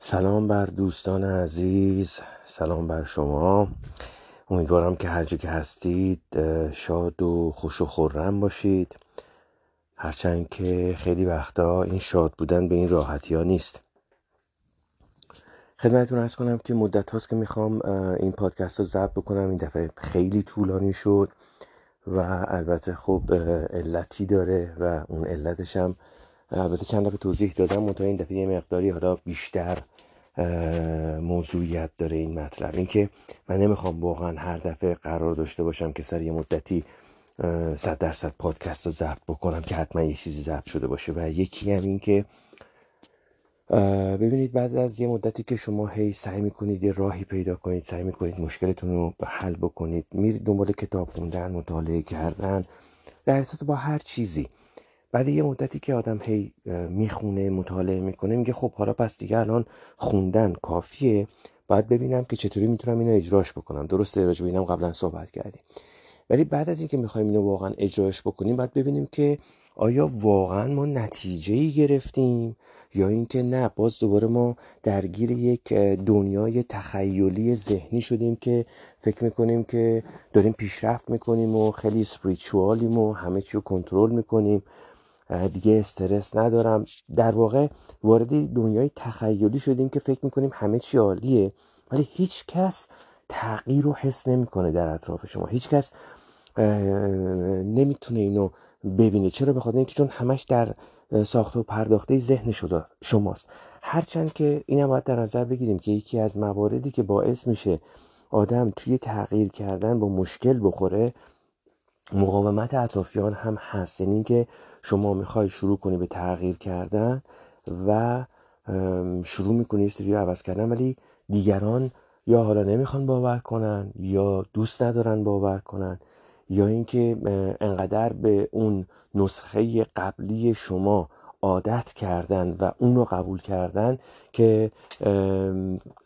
سلام بر دوستان عزیز سلام بر شما. امیدوارم که هر که هستید شاد و خوش و خورم باشید. هرچند که خیلی وقتا این شاد بودن به این راحتی ها نیست. خدمتتون ارز کنم که مدت هاست که می‌خوام این پادکست رو ضبط بکنم. این دفعه خیلی طولانی شد و البته خب علتی داره و اون علتش هم البته چند دفعه توضیح دادم منتها این دفعه یه مقداری حالا بیشتر موضوعیت داره این مطلب. اینکه من نمی‌خوام واقعا هر دفعه قرار داشته باشم که سر یه مدتی صد درصد پادکست رو ضبط بکنم که حتما یه چیزی ضبط شده باشه. و یکی هم این که ببینید بعد از یه مدتی که شما هی سعی می‌کنید یه راهی پیدا کنید سعی می‌کنید مشکلتون رو حل بکنید میرید دنبال کتاب خوندن مطالعه کردن در ارتباط با هر چیزی. بعد یه مدتی که آدم هی می‌خونه مطالعه می‌کنه میگه خب حالا پس دیگه الان خوندن کافیه. باید ببینم که چطوری می‌تونم اینو اجراش بکنم. درسته به اینم قبلا صحبت کردیم. ولی بعد از اینکه می‌خوایم اینو واقعا اجراش بکنیم باید ببینیم که آیا واقعا ما نتیجه ای گرفتیم یا اینکه نه باز دوباره ما درگیر یک دنیای تخیلی ذهنی شدیم که فکر می‌کنیم که داریم پیشرفت می‌کنیم و خیلی سپریچوالیم و همه چی رو کنترل می‌کنیم. دیگه استرس ندارم. در واقع وارد دنیای تخیلی شدیم که فکر می‌کنیم همه چی عالیه ولی هیچ کس تغییر رو حس نمی‌کنه در اطراف شما. هیچ کس نمی‌تونه اینو ببینه. چرا؟ بخاطر اینکه چون همش در ساخته و پرداخته ذهن شماست. هرچند که این باید در نظر بگیریم که یکی از مواردی که باعث میشه آدم توی تغییر کردن با مشکل بخوره مقاومت اطرافیان هم هست. یعنی اینکه شما می‌خوای شروع کنی به تغییر کردن و شروع می‌کنی سری عوض کردن ولی دیگران یا حالا نمی‌خوان باور کنن یا دوست ندارن باور کنن یا اینکه انقدر به اون نسخه قبلی شما عادت کردن و اون رو قبول کردن که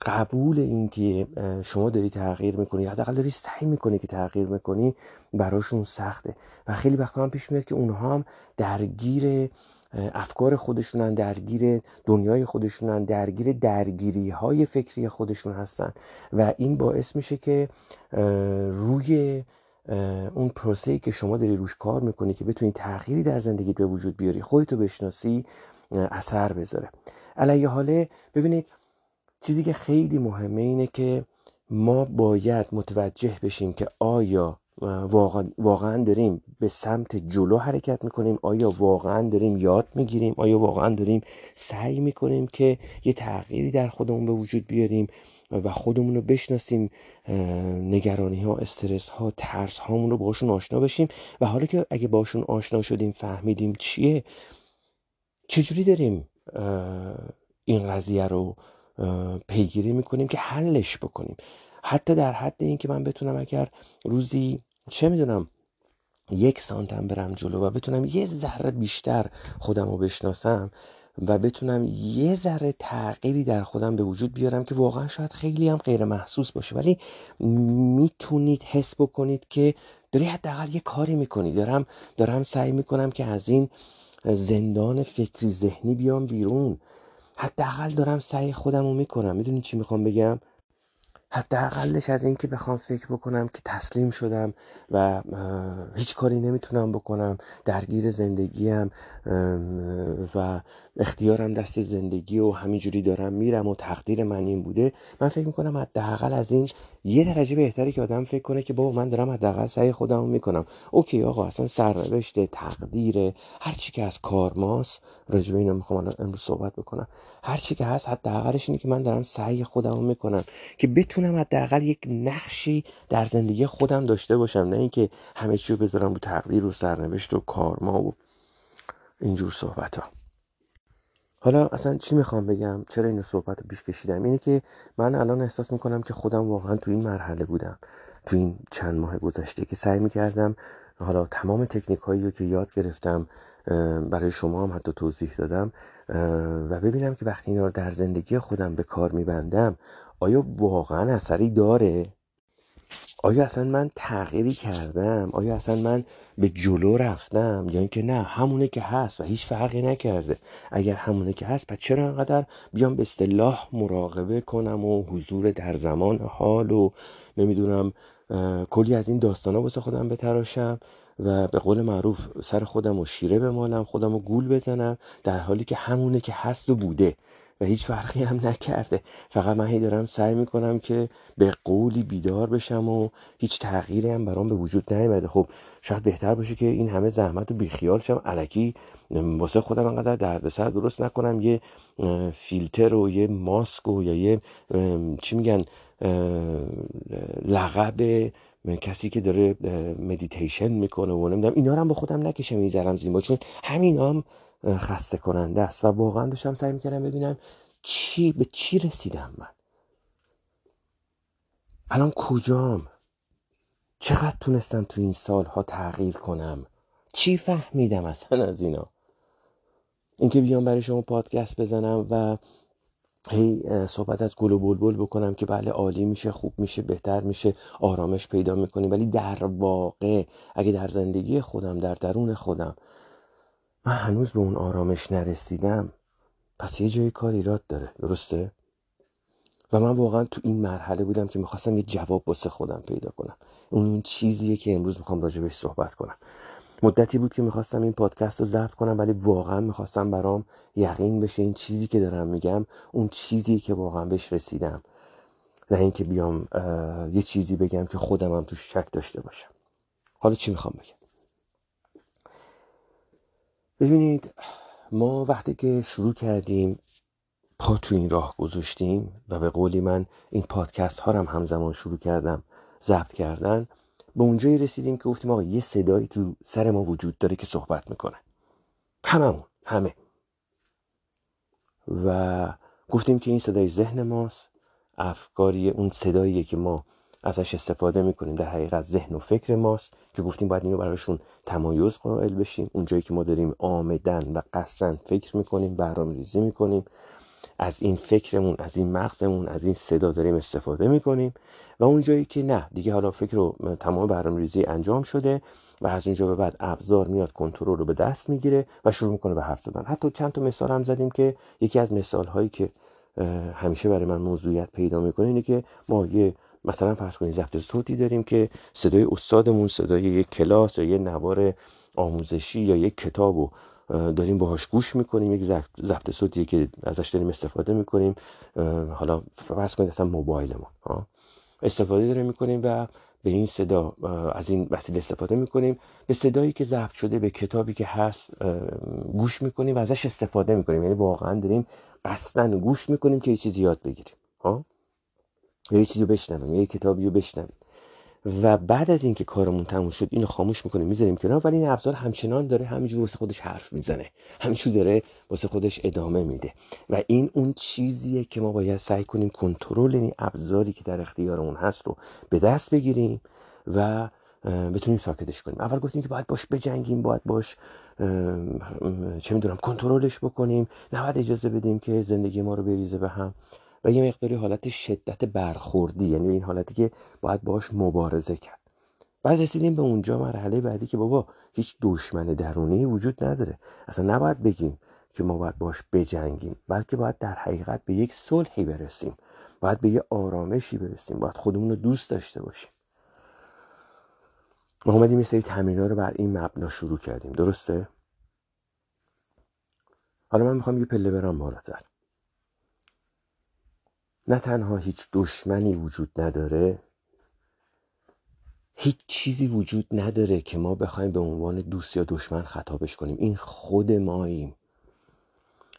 قبول این که شما داری تغییر می‌کنی حداقل داری سعی می‌کنی که تغییر می‌کنی براشون سخته. و خیلی وقتا هم پیش میاد که اونها هم درگیر افکار خودشونن درگیر دنیای خودشونن درگیر درگیری های فکری خودشون هستن. و این باعث میشه که روی اون پروسه‌ای که شما داری روش کار می‌کنی که بتونی تغییری در زندگیت به وجود بیاری خودتو بشناسی اثر بذاره. علیه حاله. ببینید چیزی که خیلی مهمه اینه که ما باید متوجه بشیم که آیا واقعا داریم به سمت جلو حرکت می‌کنیم؟ آیا واقعا داریم یاد می‌گیریم؟ آیا واقعا داریم سعی می‌کنیم که یه تغییری در خودمون به وجود بیاریم و خودمون رو بشناسیم؟ نگرانی ها استرس ها ترس هامون رو باشون آشنا بشیم و حالا که اگه باشون آشنا شدیم فهمیدیم چیه چجوری داریم این قضیه رو پیگیری می‌کنیم که حلش بکنیم. حتی در حد اینکه من بتونم اگر روزی چه می‌دونم یک سانتم برم جلو و بتونم یه ذره بیشتر خودم رو بشناسم و بتونم یه ذره تغییری در خودم به وجود بیارم که واقعا شاید خیلی هم غیر محسوس باشه. ولی می‌تونید حس بکنید که داری حداقل یه کاری می‌کنی. دارم دارم سعی می‌کنم که از این زندان فکری ذهنی بیام بیرون. حداقل دارم سعی خودم رو می‌کنم. می‌دونی چی می‌خوام بگم؟ حداقلش از اینکه بخوام فکر بکنم که تسلیم شدم و هیچ کاری نمی‌تونم بکنم درگیر زندگیم و اختیارم دست زندگی و همینجوری دارم میرم و تقدیر من این بوده من فکر می‌کنم حداقل از این یه درجه بهتری که آدم فکر کنه که بابا من دارم حداقل سعی خودم می‌کنم. اوکی آقا اصلا سرنوشت تقدیر هر چی که از کارماست راجبه اینو می‌خوام امروز صحبت بکنم. هر چی که هست حداقلش اینه که من دارم سعی خودم می‌کنم که بتونم حداقل یک نقشی در زندگی خودم داشته باشم نه اینکه همه چی رو بذارم رو تقدیر و سرنوشت و کارما و اینجور صحبت ها حالا اصلا چی می‌خوام بگم؟ چرا اینو صحبت رو پیش کشیدم؟ اینه که من الان احساس می‌کنم که خودم واقعا تو این مرحله بودم. تو این چند ماه گذشته که سعی می‌کردم حالا تمام تکنیک هایی رو که یاد گرفتم برای شما هم حتی توضیح دادم و ببینم که وقتی اینا رو در زندگی خودم به کار میبندم آیا واقعا اثری داره؟ آیا اصلا من تغییری کردم؟ آیا اصلا من به جلو رفتم؟ یا اینکه نه همونه که هست و هیچ فرقی نکرده. اگر همونه که هست پس چرا انقدر بیام به اصطلاح مراقبه کنم و حضور در زمان حال و نمی‌دونم کلی از این داستانا واسه خودم بتراشم و به قول معروف سر خودم و شیره بمالم خودم و گول بزنم در حالی که همونه که هست و بوده. و هیچ فرقی هم نکرده. فقط من هی دارم سعی می‌کنم که به قولی بیدار بشم و هیچ تغییری هم برام به وجود نیامده خب شاید بهتر باشه که این همه زحمت و بیخیال شم. علکی واسه خودم انقدر دردسر درست نکنم. یه فیلتر و یه ماسک و یا یه چی میگن لقب کسی که داره مدیتیشن می‌کنه و نمی‌دونم. اینا رو هم با خودم نکشم می‌ذارم زیما چون همین هم خسته کننده است. و واقعا داشتم سعی می‌کردم ببینم چی به چی رسیدم من. الان کجام؟ چقدر تونستم تو این سالها تغییر کنم؟ چی فهمیدم اصلا از اینا؟ اینکه بیام برای شما پادکست بزنم و هی صحبت از گل و بلبل بکنم که بله عالی میشه خوب میشه بهتر میشه آرامش پیدا می‌کنیم ولی در واقع اگه در زندگی خودم در درون خودم من هنوز به اون آرامش نرسیدم. پس یه جای کار ایراد داره درسته؟ و من واقعا تو این مرحله بودم که می‌خواستم یه جواب واسه خودم پیدا کنم. اون چیزیه که امروز می‌خوام راجبش صحبت کنم. مدتی بود که می‌خواستم این پادکست رو ضبط کنم ولی واقعا می‌خواستم برام یقین بشه این چیزی که دارم میگم اون چیزی که واقعا بهش رسیدم. نه اینکه بیام یه چیزی بگم که خودم هم توش شک داشته باشم. حالا چی می‌خوام بگم؟ ببینید ما وقتی که شروع کردیم پا تو این راه گذاشتیم و به قولی من این پادکست ها هم همزمان شروع کردم ضبط کردن به اونجایی رسیدیم که گفتیم آقا یه صدایی تو سر ما وجود داره که صحبت می‌کنه. هممون همه. و گفتیم که این صدای ذهن ماست افکاری اون صداییه که ما ازش استفاده می‌کنیم. در حقیقت ذهن و فکر ماست که گفتیم باید اینو براشون تمایز قائل بشیم. اونجایی که ما داریم آمدن و قصدن فکر می‌کنیم برنامه ریزی می‌کنیم از این فکرمون از این مغزمون از این صدا داریم استفاده می‌کنیم و اونجایی که نه دیگه حالا فکر رو تمام برنامه ریزی انجام شده و از اونجا به بعد ابزار میاد کنترل رو به دست می‌گیره و شروع می‌کنه به حرف زدن. حتی چند تا مثال هم زدیم که یکی از مثال هایی که همیشه برای من موضوعیت پیدا می‌کنه اینه که ما یه مثلا فرض کنید ضبط صوتی داریم که صدای استادمون صدای یک کلاس یا یه نوار آموزشی یا یک کتاب رو داریم باهاش گوش می‌کنیم. یک ضبط صوتی که ازش داریم استفاده می‌کنیم. حالا فرض کنید اصلا موبایلمون استفاده داریم می‌کنیم و به این صدا از این وسیله استفاده می‌کنیم. به صدایی که ضبط شده به کتابی که هست گوش می‌کنیم و ازش استفاده می‌کنیم. یعنی واقعا داریم قصدن گوش می‌کنیم که یه چیزی یاد بگیریم یه چیزی رو بشنویم یه کتابی رو بشنویم. و بعد از اینکه کارمون تموم شد اینو خاموش می‌کنیم می‌ذاریم کنار. ولی این ابزار همچنان داره همینجور واسه خودش حرف می‌زنه. همینجور داره واسه خودش ادامه میده. و این اون چیزیه که ما باید سعی کنیم کنترل این ابزاری که در اختیارمون هست رو به دست بگیریم و بتونیم ساکتش کنیم. اول گفتیم که باید باش بجنگیم باید باش چه می‌دونم کنترلش بکنیم. نه باید اجازه بدیم که زندگی ما رو بریزه به هم. و یه مقداری حالت شدت برخوردی یعنی این حالتی که باید باش مبارزه کرد. بعد رسیدیم به اونجا مرحله بعدی که بابا هیچ دشمن درونی وجود نداره. اصلا نباید بگیم که ما باید باش بجنگیم بلکه باید در حقیقت به یک صلحی برسیم. باید به یه آرامشی برسیم. باید خودمون رو دوست داشته باشیم. ما اومدیم یه سری تمرین رو بر این مبنا شروع کردیم. درسته؟ حالا من می‌خوام یه پله برم بالاتر. نه تنها هیچ دشمنی وجود نداره هیچ چیزی وجود نداره که ما بخوایم به عنوان دوست یا دشمن خطابش کنیم. این خود ماییم.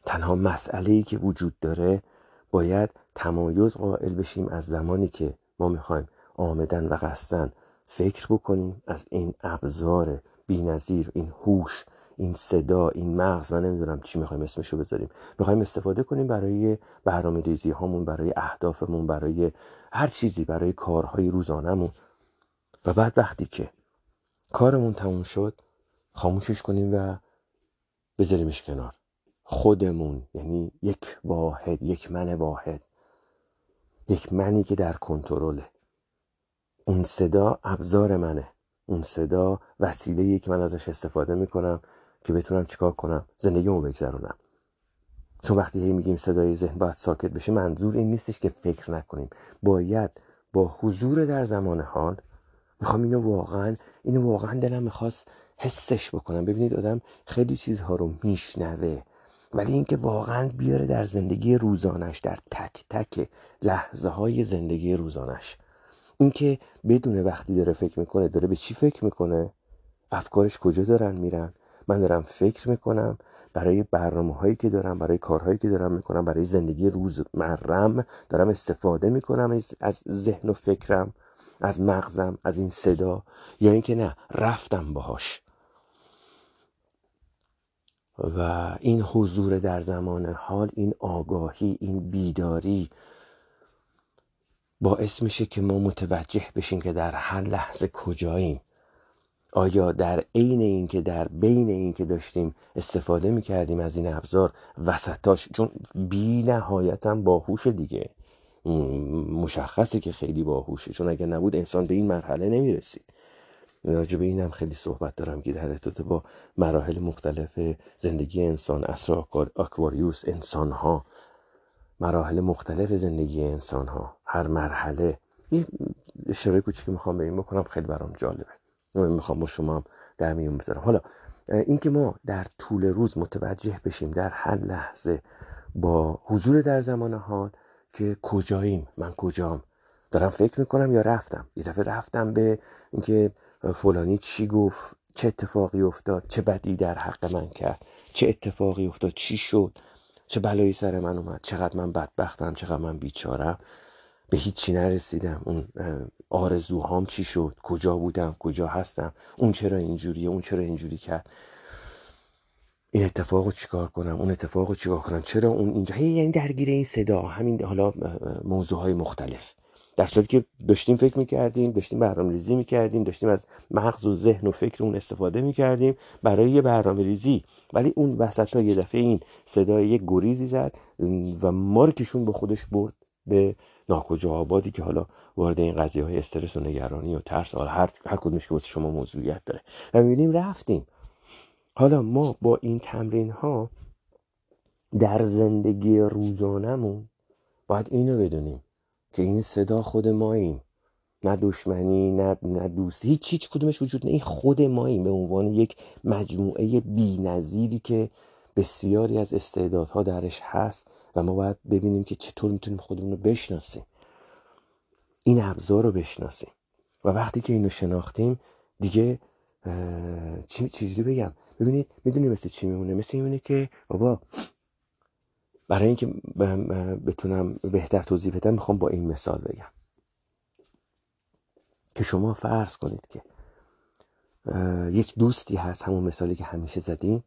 تنها مسئله ای که وجود داره باید تمایز قائل بشیم از زمانی که ما می‌خوایم آمدن و قصدن فکر بکنیم از این ابزار بینظیر این هوش این صدا این مغز من نمی‌دونم چی می‌خوایم اسمشو بذاریم. می‌خوایم استفاده کنیم برای برنامه ریزی هامون برای اهدافمون برای هر چیزی برای کارهای روزانهمون. و بعد وقتی که کارمون تموم شد خاموشش کنیم و بذاریمش کنار. خودمون یعنی یک واحد یک من واحد یک منی که در کنترله اون صدا ابزار منه. اون صدا وسیله که من ازش استفاده می‌کنم. که بتونم چیکار کنم. زندگیمو بگذرونم. چون وقتی هی میگیم صدای ذهن باید ساکت بشه منظور این نیستش که فکر نکنیم. باید با حضور در زمان حال می‌خوام اینو واقعا اینو واقعا دلم می‌خواست حسش بکنم. ببینید آدم خیلی چیزها رو میشنوه ولی اینکه واقعا بیاره در زندگی روزانش در تک تک لحظه های زندگی روزانش. اینکه بدون وقتی داره فکر می‌کنه داره به چی فکر می‌کنه افکارش کجا دارن میرن. من دارم فکر می‌کنم برای برنامه هایی که دارم برای کارهایی که دارم می‌کنم برای زندگی روزمرم دارم استفاده می‌کنم از ذهن و فکرم از مغزم از این صدا یا اینکه نه رفتم باهاش. و این حضور در زمان حال این آگاهی این بیداری باعث میشه که ما متوجه بشیم که در هر لحظه کجاییم. آیا در عین اینکه در بین اینکه داشتیم استفاده می‌کردیم از این ابزار وسطاش؟ چون بی باهوش دیگه. مشخصه که خیلی باهوشه. چون اگر نبود انسان به این مرحله نمی‌رسید. راجع به اینم خیلی صحبت دارم که در ارتباط با مراحل مختلف زندگی انسان اسرا آکواریوس انسان ها مراحل مختلف زندگی انسان ها هر مرحله. این اشاره کوچیکی می‌خوام به این بکنم خیلی برام جالبه. می‌خوام با شما هم در میون بذارم. حالا اینکه ما در طول روز متوجه بشیم در هر لحظه با حضور در زمان حال که کجاییم من کجام دارم فکر می‌کنم یا رفتم. یه دفعه رفتم به اینکه فلانی چی گفت چه اتفاقی افتاد چه بدی در حق من کرد چه اتفاقی افتاد چی شد چه بلایی سر من اومد چقدر من بدبختم چقدر من بیچارم. به هیچی نرسیدم. اون آرزوهام چی شد؟ کجا بودم؟ کجا هستم؟ اون چرا اینجوریه؟ اون چرا اینجوری کرد؟ این اتفاق رو چیکار کنم؟ اون اتفاق رو چیکار کنم؟ چرا اون اینجا؟ هی یعنی درگیر این صدا همین حالا موضوع های مختلف. در صورتی که داشتیم فکر می‌کردیم داشتیم برنامه ریزی می‌کردیم داشتیم از مغز و ذهن و فکر اون استفاده می‌کردیم برای یه برنامه ریزی ولی اون وسط ها یه دفعه این صدای یک گریزی زد و مارکشون به خودش برد به ناکجا آبادی که حالا وارد این قضیه های استرس و نگرانی و ترس هر هر کدومش که واسه شما موضوعیت داره. و می‌بینیم رفتیم. حالا ما با این تمرین ها در زندگی روزانمون باید اینو بدونیم که این صدا خود ماییم. نه دشمنی نه, نه دوستی هیچ هیچ کدومش وجود نه. این خود ماییم. به عنوان یک مجموعه بی نظیری که بسیاری از استعدادها درش هست و ما باید ببینیم که چطور می‌تونیم خودمون رو بشناسیم. این ابزار رو بشناسیم. و وقتی که اینو شناختیم دیگه چی چجوری بگم؟ ببینید می‌دونی مثل چی میمونه؟ مثل میمونه که بابا برای اینکه بتونم بهتر توضیح بدم می‌خوام با این مثال بگم. که شما فرض کنید که یک دوستی هست همون مثالی که همیشه زدیم.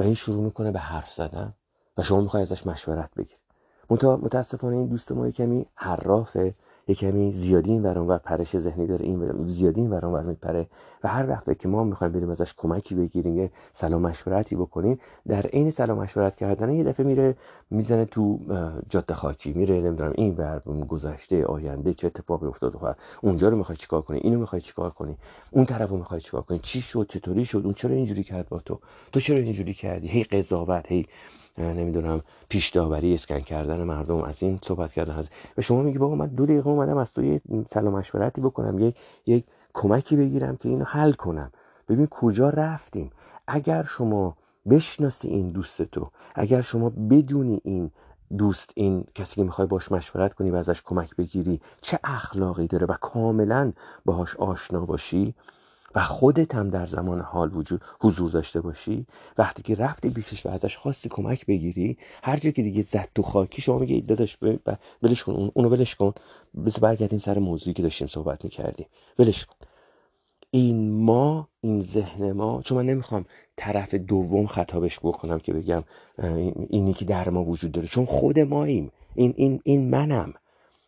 و این شروع می‌کنه به حرف زدن و شما می‌خوای ازش مشورت بگیرید متاسفانه این دوست ما کمی حرافه یه کمی زیادی این وران ور پرش ذهنی داره این زیادی این وران ور میپره و هر وقت که ما می‌خوایم بریم ازش کمکی بگیریم یه سلام مشورتی بکنیم در عین سلام مشورت کردن یه دفعه میره می‌زنه تو جاده خاکی میره نمی‌دونم این ور گذشته آینده چه اتفاقی افتاد و اونجا رو می‌خوای چیکار کنی اینو می‌خوای چیکار کنی اون طرفو می‌خوای چیکار کنی چی شد چطوری شد اون چرا اینجوری کرد با تو؟ تو چرا اینجوری کردی؟ هی قضاوت هی نمی‌دونم پیش داوری اسکن کردن مردم. از این صحبت کردن. از و شما میگی بابا من دو دقیقه اومدم از تو یه سلام مشورتی بکنم یک یک کمکی بگیرم که اینو حل کنم. ببین کجا رفتیم. اگر شما بشناسی این دوست تو اگر شما بدونی این دوست این کسی که می‌خوای باش مشورت کنی و ازش کمک بگیری چه اخلاقی داره و کاملا باهاش آشنا باشی و خودت هم در زمان حال وجود حضور داشته باشی. وقتی که رفتی پیشش و ازش خواستی کمک بگیری هر جا که دیگه زد تو خاکی شما میگه داداش ولش کن اونو ولش کن. بس برگردیم سر موضوعی که داشتیم صحبت می‌کردیم. ولش کن. این ما این ذهن ما چون من نمی‌خوام طرف دوم خطابش بکنم که بگم اینی که در ما وجود داره. چون خود ماییم. این این این منم.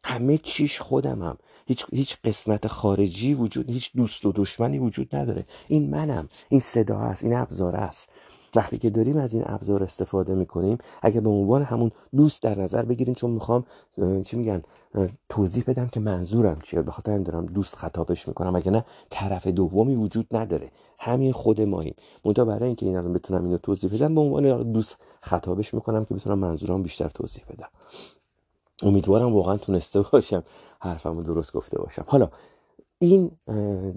همه چیش خودمم. هیچ هیچ قسمت خارجی وجود هیچ دوست و دشمنی وجود نداره. این منم این صدا است این ابزار است وقتی که داریم از این ابزار استفاده می‌کنیم اگر به عنوان همون دوست در نظر بگیریم چون می‌خوام چی میگن توضیح بدم که منظورم چیه. به خاطر دارم دوست خطابش می‌کنم اگر نه طرف دومی وجود نداره. همین خود ماییم. منتها برای اینکه این الان بتونم اینو توضیح بدم به عنوان دوست خطابش می‌کنم که بتونم منظورم بیشتر توضیح بدم. امیدوارم واقعا تونسته باشم حرفمو درست گفته باشم. حالا این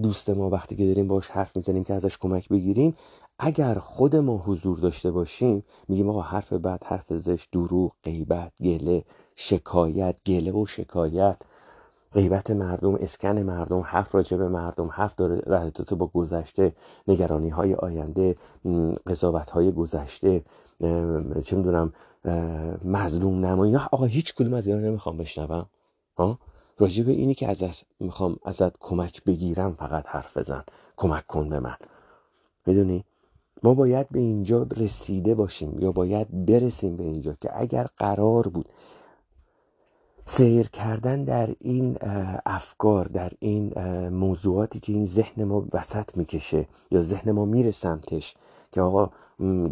دوست ما وقتی که داریم باش حرف می‌زنیم که ازش کمک بگیریم اگر خود ما حضور داشته باشیم میگیم آقا حرف بد حرف زشت دروغ غیبت گله شکایت گله و شکایت. غیبت مردم اسکن مردم حرف راجع به مردم حرف داره رابطه با گذشته نگرانی های آینده قضاوت های گذشته چه می‌دونم مظلوم نمایی. آقا هیچ کدوم از اینا نمی‌خوام بشنوم. ها؟ راجع به اینی که ازت می‌خوام ازت کمک بگیرم فقط حرف بزن. کمک کن به من. می‌دونی؟ ما باید به اینجا رسیده باشیم یا باید برسیم به اینجا که اگر قرار بود سیر کردن در این افکار در این موضوعاتی که این ذهن ما وسط می‌کشه یا ذهن ما میره سمتش که آقا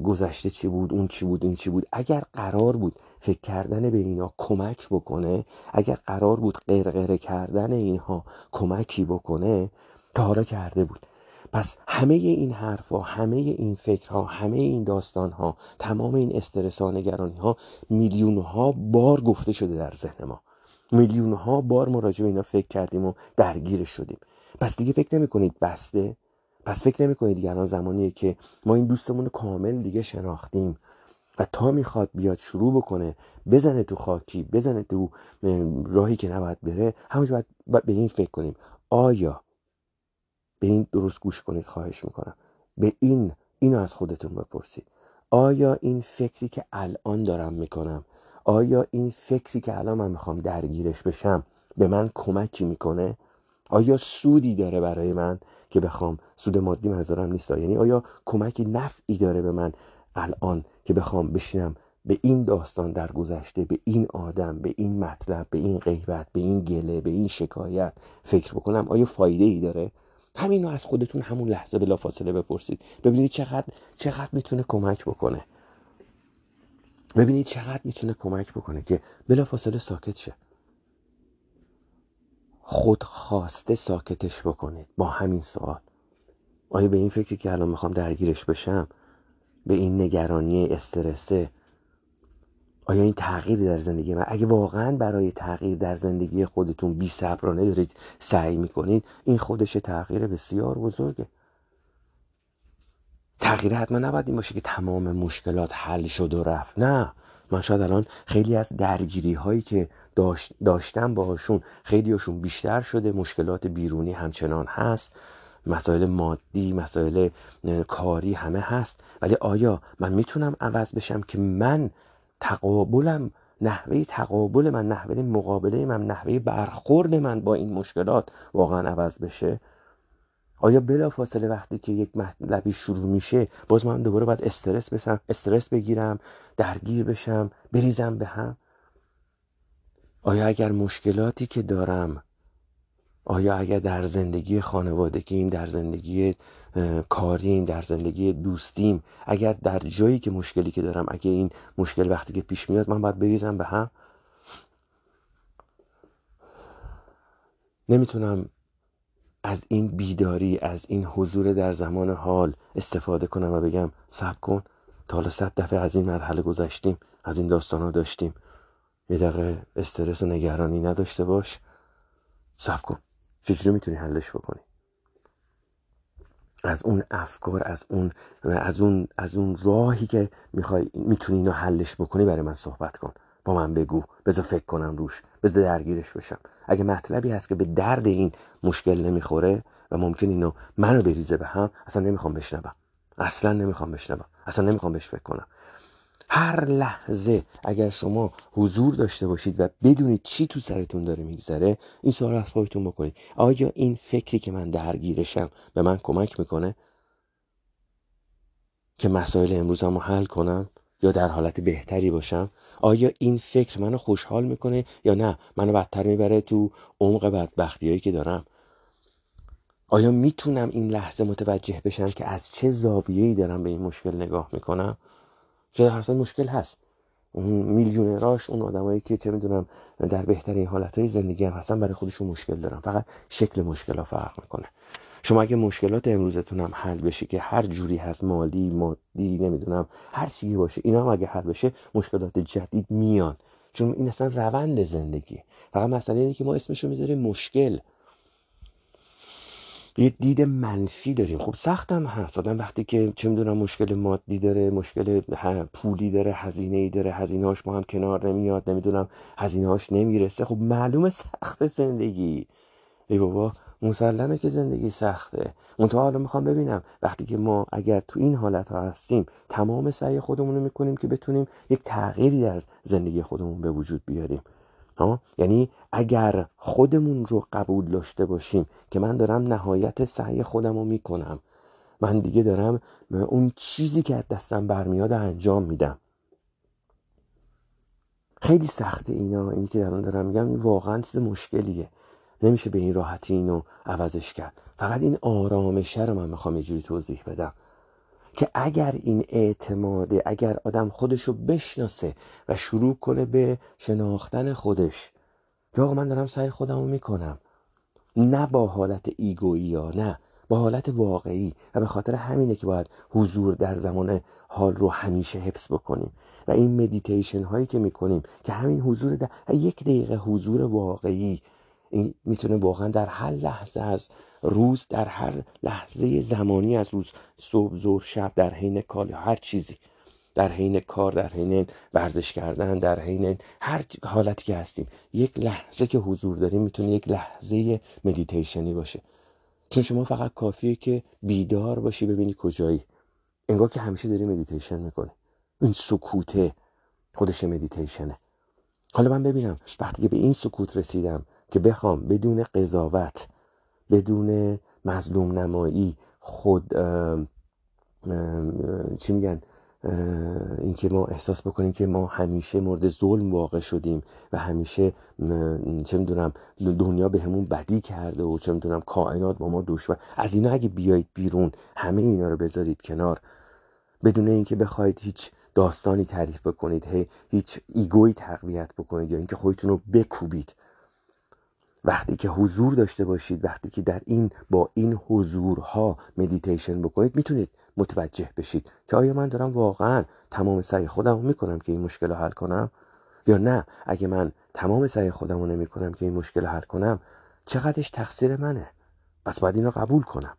گذشته چی بود اون چی بود این چی بود؟ اگر قرار بود فکر کردن به اینا کمک بکنه اگر قرار بود غرغره کردن اینها کمکی بکنه تا حالا کرده بود. پس همه این حرفها همه این فکرها همه این داستانها تمام این استرس ها نگرانی ها میلیون ها بار گفته شده در ذهن ما. میلیون ها بار مراجعه اینا فکر کردیم و درگیر شدیم. پس دیگه فکر نمی کنید بسته؟ پس فکر نمی کنید دیگه الان زمانیه که ما این دوستمون کامل دیگه شناختیم و تا می‌خواد بیاد شروع بکنه بزنه تو خاکی بزنه تو راهی که نباید بره همونجا باید به این فکر کنیم. آیا به این درست گوش کنید خواهش می‌کنم. به این اینو از خودتون بپرسید. آیا این فکری که الان دارم می‌کنم آیا این فکری که الان من می‌خوام درگیرش بشم به من کمکی می‌کنه؟ آیا سودی داره برای من که بخوام سود مادی منظورم نیست؟ یعنی آیا کمکی نفعی داره به من الان که بخوام بشینم به این داستان در گذشته به این آدم به این مطلب به این غیبت به این گله به این شکایت فکر بکنم؟ آیا فایده ای داره؟ همین رو از خودتون همون لحظه بلا فاصله بپرسید. ببینید چقدر چقدر می‌تونه کمک بکنه. ببینید چقدر می‌تونه کمک بکنه که بلا فاصله ساکت شه. خود خواسته ساکتش بکنید با همین سوال. آیا به این فکری که الان می‌خوام درگیرش بشم به این نگرانی استرسه آیا این تغییری در زندگی من اگه واقعا برای تغییر در زندگی خودتون بی صبرانه دارید سعی می‌کنید این خودش تغییر بسیار بزرگه. تغییر حتما نباید این باشه که تمام مشکلات حل شد و رفت. نه. من شاید الان خیلی از درگیری هایی که داشت داشتم باهاشون خیلیشون بیشتر شده. مشکلات بیرونی همچنان هست. مسائل مادی مسائل کاری همه هست. ولی آیا من می‌تونم عوض بشم که من تقابلم نحوه تقابل من نحوه مقابله من نحوه برخورد من با این مشکلات واقعا عوض بشه؟ آیا بلا فاصله وقتی که یک مطلبی شروع میشه باز من دوباره باید استرس بشم استرس بگیرم درگیر بشم بریزم به هم؟ آیا اگر مشکلاتی که دارم آیا اگر در زندگی خانوادگیم در زندگی کاریم در زندگی دوستیم اگر در جایی که مشکلی که دارم اگه این مشکل وقتی که پیش میاد من باید بریزم به هم؟ نمی‌تونم از این بیداری از این حضور در زمان حال استفاده کنم و بگم صبر کن تا حالا صد دفعه از این مرحله گذشتیم از این داستان ها داشتیم. یه دقیقه استرس و نگرانی نداشته باش. صبر کن. چجوری می‌تونی حلش بکنی. از اون افکار از اون از اون از اون راهی که می‌خوای می‌تونی اینو حلش بکنی برای من صحبت کن. با من بگو. بذار فکر کنم روش. بذار درگیرش بشم. اگه مطلبی هست که به درد این مشکل نمی‌خوره و ممکن اینو منو بریزه به هم اصلا نمی‌خوام بشنوم اصلا نمی‌خوام بشنوم اصلا نمی‌خوام بهش فکر کنم. هر لحظه اگر شما حضور داشته باشید و بدونید چی تو سرتون داره میگذره این سوال از خودتون بکنید. آیا این فکری که من درگیرشم به من کمک می‌کنه که مسائل امروزم رو حل کنم؟ یا در حالت بهتری باشم؟ آیا این فکر منو خوشحال می‌کنه یا نه؟ منو بدتر می‌بره تو عمق بدبختی هایی که دارم. آیا می‌تونم این لحظه متوجه بشم که از چه زاویه‌ای دارم به این مشکل نگاه می‌کنم؟ چه هر مشکل هست. اون میلیونراش اون آدمایی که چه می‌دونم در بهترین حالتهای زندگی هم هستن برای خودشون مشکل دارن. فقط شکل مشکل ها فرق می‌کنه. شما اگه مشکلات امروزتون هم حل بشه که هر جوری هست مالی مادی نمی‌دونم هر چیزی باشه اینا هم اگه حل بشه مشکلات جدید میان. چون این اصلا روند زندگی فقط مسئله اینه که ما اسمشو می‌ذاریم مشکل. یه دید منفی داریم. خب سختم هست. آدم وقتی که چه می‌دونم مشکل مادی داره مشکل پولی داره هزینه ای داره هزینه با هم کنار نمیاد نمی‌دونم هزینه هاش نمی‌رسه. خب معلومه سخت زندگی. ای بابا مسلمه که زندگی سخته. منتها حالا می‌خوام ببینم. وقتی که ما اگر تو این حالت ها هستیم تمام سعی خودمون رو می‌کنیم که بتونیم یک تغییری در زندگی خودمون به وجود بیاریم. ها؟ یعنی اگر خودمون رو قبول داشته باشیم که من دارم نهایت سعی خودم رو می‌کنم من دیگه دارم اون چیزی که از دستم برمیاد انجام میدم. خیلی سخته اینا. اینی که در دارم میگم واقعا چیز مشکلیه. نمیشه به این راحتی اینو عوضش کرد. فقط این آرامشه رو من می‌خوام یه جوری توضیح بدم. که اگر این اعتماده اگر آدم خودشو بشناسه و شروع کنه به شناختن خودش آقا من دارم سعی خودم رو می‌کنم. نه با حالت ego یی یا نه. با حالت واقعی. و به خاطر همینه که باید حضور در زمان حال رو همیشه حفظ بکنیم. و این مدیتیشن هایی که می‌کنیم که همین حضور در یک دقیقه حضور واقعی این می‌تونه واقعا در هر لحظه از روز در هر لحظه زمانی از روز صبح ظهر شب در حین کار هر چیزی در حین کار در حین ورزش کردن در حین هر حالتی که هستیم یک لحظه که حضور داریم می‌تونه یک لحظه مدیتیشنی باشه. چون شما فقط کافیه که بیدار باشی ببینی کجایی. انگار که همیشه داری مدیتیشن می‌کنه این سکوته خودش مدیتیشنه حالا من ببینم وقتی که به این سکوت رسیدم که بخوام بدون قضاوت بدون مظلوم نمایی خود چی میگن اینکه ما احساس بکنیم که ما همیشه مورد ظلم واقع شدیم و همیشه چه می‌دونم دنیا به همون بدی کرده و چه می‌دونم کائنات با ما دشمن از اینا اگه بیایید بیرون همه اینا رو بذارید کنار. بدون اینکه بخواید هیچ داستانی تعریف بکنید هیچ ego ی تقویت بکنید یا اینکه خودتون رو بکوبید. وقتی که حضور داشته باشید وقتی که در این با این حضورها مدیتیشن بکنید می‌تونید متوجه بشید که آیا من دارم واقعا تمام سعی خودم رو می‌کنم که این مشکل رو حل کنم؟ یا نه اگه من تمام سعی خودم رو نمی کنم که این مشکل رو حل کنم چقدرش تقصیر منه؟ پس باید این رو قبول کنم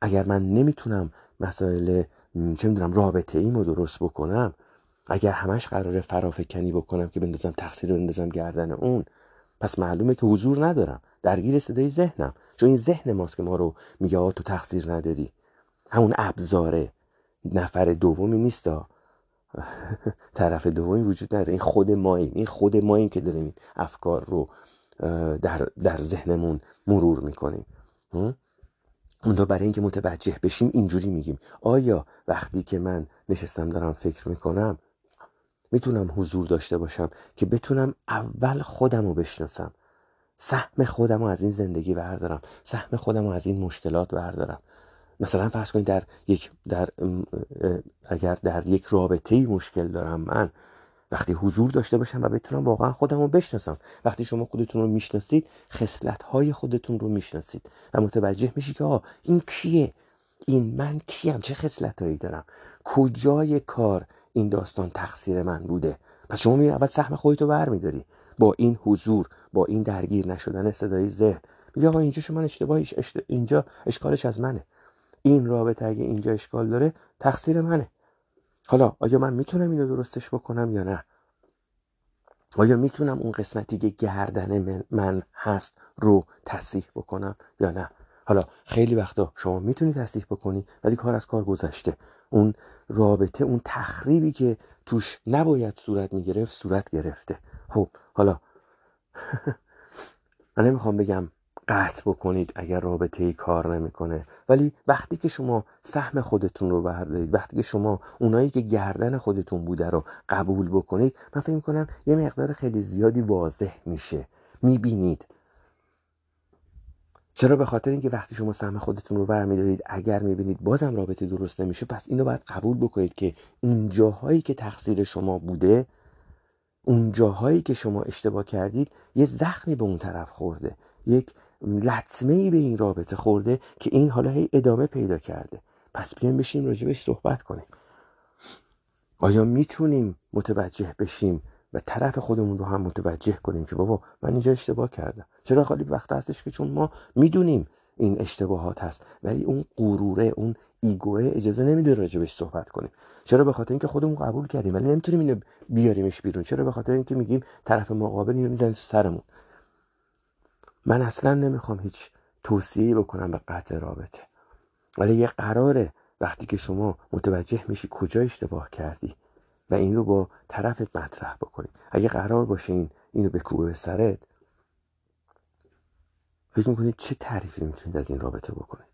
اگر من نمی‌تونم مسائل چه می‌دونم رابطه ایمو درست بکنم اگر همش قراره فرافکنی بکنم که بندازم تقصیر رو بندازم گردن اون پس معلومه که حضور ندارم. درگیر صدای ذهنم. چون این ذهن ماست که ما رو میگه تو تقصیر نداری. همون ابزاره. نفر دومی نیست طرف دومی وجود نداره. این خود ماییم. این خود ماییم که داریم افکار رو در, در ذهنمون مرور می‌کنیم. اون برای اینکه متوجه بشیم اینجوری میگیم. آیا وقتی که من نشستم دارم فکر می‌کنم می‌تونم حضور داشته باشم که بتونم اول خودم رو بشناسم. سهم خودم رو از این زندگی بردارم. سهم خودم رو از این مشکلات بردارم. مثلا فرض کنید در یک در اگر در یک رابطه مشکل دارم من وقتی حضور داشته باشم و بتونم واقعا خودم رو بشناسم. وقتی شما خودتون رو می‌شناسید خصلت های خودتون رو می‌شناسید و متوجه میشی که آه این کیه؟ این من کیم؟ چه خصلت هایی دارم؟ کجای کار؟ این داستان تقصیر من بوده. پس شما می اول سهم خودتو برمیداری. با این حضور با این درگیر نشدن صدای ذهن. میگه آقا اینجا شما اشتباهیش اینجا اشکالش از منه. این رابطه اگه اینجا اشکال داره تقصیر منه. حالا آیا من می‌تونم اینو درستش بکنم یا نه؟ آیا می‌تونم اون قسمتی که گردن من هست رو تصحیح بکنم یا نه؟ حالا خیلی وقتا شما می‌تونید تصحیح بکنی ولی کار از کار گذشته. اون رابطه اون تخریبی که توش نباید صورت می‌گرفت صورت گرفته. خب حالا من نمی‌خوام بگم قطع بکنید اگر رابطه ای کار نمی‌کنه ولی وقتی که شما سهم خودتون رو بردارید وقتی که شما اونایی که گردن خودتون بوده رو قبول بکنید من فکر کنم یه مقدار خیلی زیادی واضح میشه. می‌بینید. چرا به خاطر اینکه وقتی شما سهم خودتون رو برمیدارید اگر می‌بینید بازم رابطه درست نمیشه پس اینو باید قبول بکنید که اون جاهایی که تقصیر شما بوده اون جاهایی که شما اشتباه کردید یه زخمی به اون طرف خورده. یک لطمه ای به این رابطه خورده که این حالا هی ادامه پیدا کرده. پس بیایم بشیم راجبش صحبت کنیم. آیا می‌تونیم متوجه بشیم و طرف خودمون رو هم متوجه کنیم که بابا من اینجا اشتباه کردم. چرا خالی وقت هستش که چون ما می‌دونیم این اشتباهات هست ولی اون غروره اون ایگوه اجازه نمیده راجبش صحبت کنیم. چرا به خاطر اینکه خودمون قبول کردیم ولی نمی‌تونیم اینو بیاریمش بیرون. چرا به خاطر اینکه میگیم طرف مقابل اینو می‌زنه تو سرمون؟ من اصلا نمی‌خوام هیچ توصیه بکنم به قطع رابطه. ولی یه قراره وقتی که شما متوجه میشی کجا اشتباه کردی و این رو با طرفت مطرح بکنی. اگه قرار باشه این اینو کوبه به سرت فکر می‌کنید چه تعریفی می‌تونید از این رابطه بکنید؟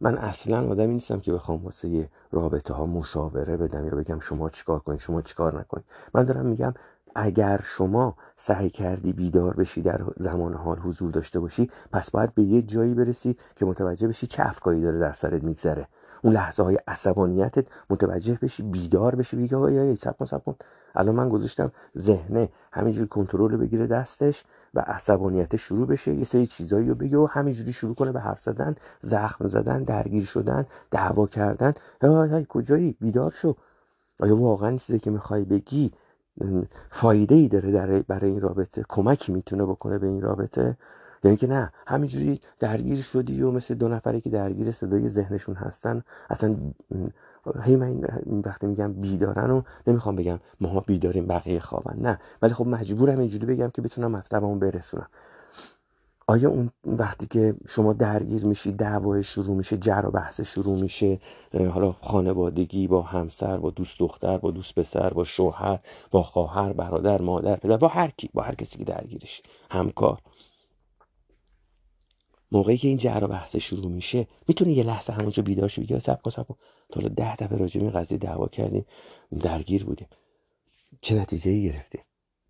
من اصلا آدمی نیستم که بخوام واسه یه رابطه ها مشاوره بدم یا بگم شما چیکار کنید شما چیکار نکنید. من دارم میگم اگر شما سعی کردی بیدار بشی در زمان حال حضور داشته باشی پس باید به یه جایی برسی که متوجه بشی چه افکاری داره در سرت میگذره. اون لحظه های عصبانیتت متوجه بشی بیدار بشی بگی آیا یا سب کن الان من گذاشتم ذهنه همینجوری کنترل بگیره دستش و عصبانیت شروع بشه یه سری چیزایی رو بگه و همینجوری شروع کنه به حرف زدن زخم زدن درگیر شدن دعوا کردن. های های کجایی؟ بیدار شو. آیا واقعا چیزی که می‌خوای بگی فایده ای داره برای این رابطه؟ کمکی می‌تونه بکنه به این رابطه؟ یعنی که نه همینجوری درگیر شدی و مثل دو نفری که درگیر صدای ذهنشون هستن اصلا هی من این وقتی میگم بیدارن و نمی‌خوام بگم ما بیداریم بقیه خوابن نه. ولی خب مجبورم اینجوری بگم که بتونم مطلبمو برسونم. آیا اون وقتی که شما درگیر میشی دعوای شروع میشه جر و بحث شروع میشه حالا خانوادگی با همسر با دوست دختر با دوست پسر با شوهر با خواهر برادر مادر پدر با هر کی با هر کسی که درگیرش همکار. موقعی که این جر و بحث شروع میشه می‌تونی یه لحظه همونجا بیدار شی بگی سب کن سب تا ده دفعه راجع این قضیه دعوا کردیم درگیر بودیم. چه نتیجه ای گرفتیم؟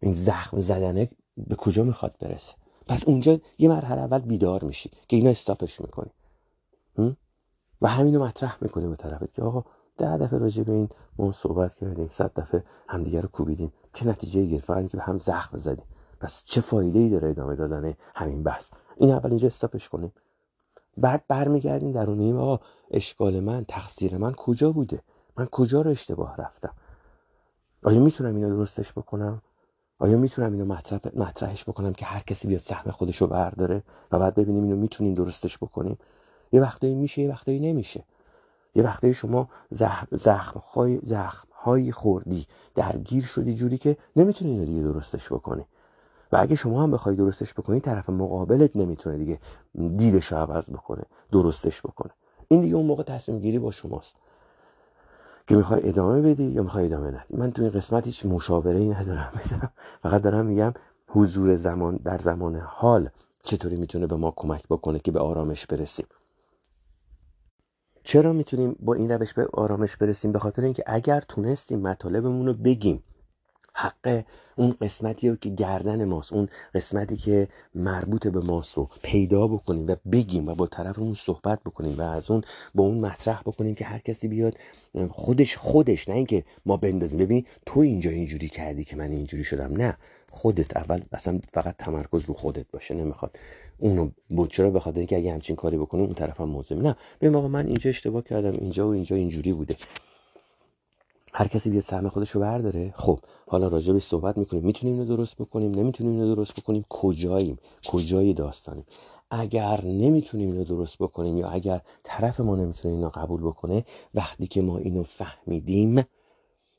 این زخم زدنه به کجا می‌خواد برسه؟ پس اونجا یه مرحله اول بیدار میشی که اینا استاپش می‌کنی. و همینو مطرح می‌کنی به طرفت که آقا ده دفعه راجع به این ما صحبت کردیم صد دفعه همدیگه رو کوبیدیم. چه نتیجه گرفت؟ فقط اینکه به هم زخم زدیم. پس چه فایده ای داره ادامه دادن همین بحث؟ این اول اینجا استاپش کنیم. بعد برمیگردیم در اون آقا اشکال من تقصیر من کجا بوده؟ من کجا رو اشتباه رفتم؟ آیا می‌تونم اینو درستش بکنم؟ آیا می‌تونم اینو مطرح مطرحش بکنم که هر کسی بیاد سهم خودش رو برداره و بعد ببینیم اینو می‌تونیم درستش بکنیم؟ یه وقتایی میشه یه وقتایی نمیشه. یه وقتایی شما زخم زخم خوردی درگیر شدی جوری که نمی‌تونی اینو دیگه درستش بکنی. و اگه شما هم بخوای درستش بکنی طرف مقابلت نمی‌تونه دیگه دیدش عوض بکنه درستش بکنه. این دیگه اون موقع تصمیم گیری با شماست. که می‌خوای ادامه بدی یا می‌خوای ادامه ندی؟ من تو این قسمت هیچ مشاوره ای ندارم. بدم فقط دارم میگم حضور زمان در زمان حال چطوری می‌تونه به ما کمک بکنه که به آرامش برسیم. چرا می‌تونیم با این روش به آرامش برسیم؟ به خاطر اینکه اگر تونستیم مطالبمون رو بگیم حق اون قسمتی رو که گردن ماست اون قسمتی که مربوط به ماست رو پیدا بکنیم و بگیم و با طرفمون صحبت بکنیم و از اون با اون مطرح بکنیم که هر کسی بیاد خودش خودش نه اینکه ما بندازیم. ببین تو اینجا اینجوری کردی که من اینجوری شدم. نه خودت اول اصلا فقط تمرکز رو خودت باشه نمی‌خواد اونو بود چرا بخاطر اینکه اگه همچین کاری بکنیم اون طرف هم موضوع نه ببین آقا من اینجا اشتباه کردم اینجا و اینجا اینجوری بوده. هر کسی بیاد سهم خودش رو برداره. خب حالا راجع به صحبت می‌کنیم. می‌تونیم اینو درست بکنیم؟ نمی‌تونیم اینو درست بکنیم؟ کجاییم؟ کجای داستانیم؟ اگر نمی‌تونیم اینو درست بکنیم یا اگر طرف ما نمی‌تونه اینو قبول بکنه وقتی که ما اینو فهمیدیم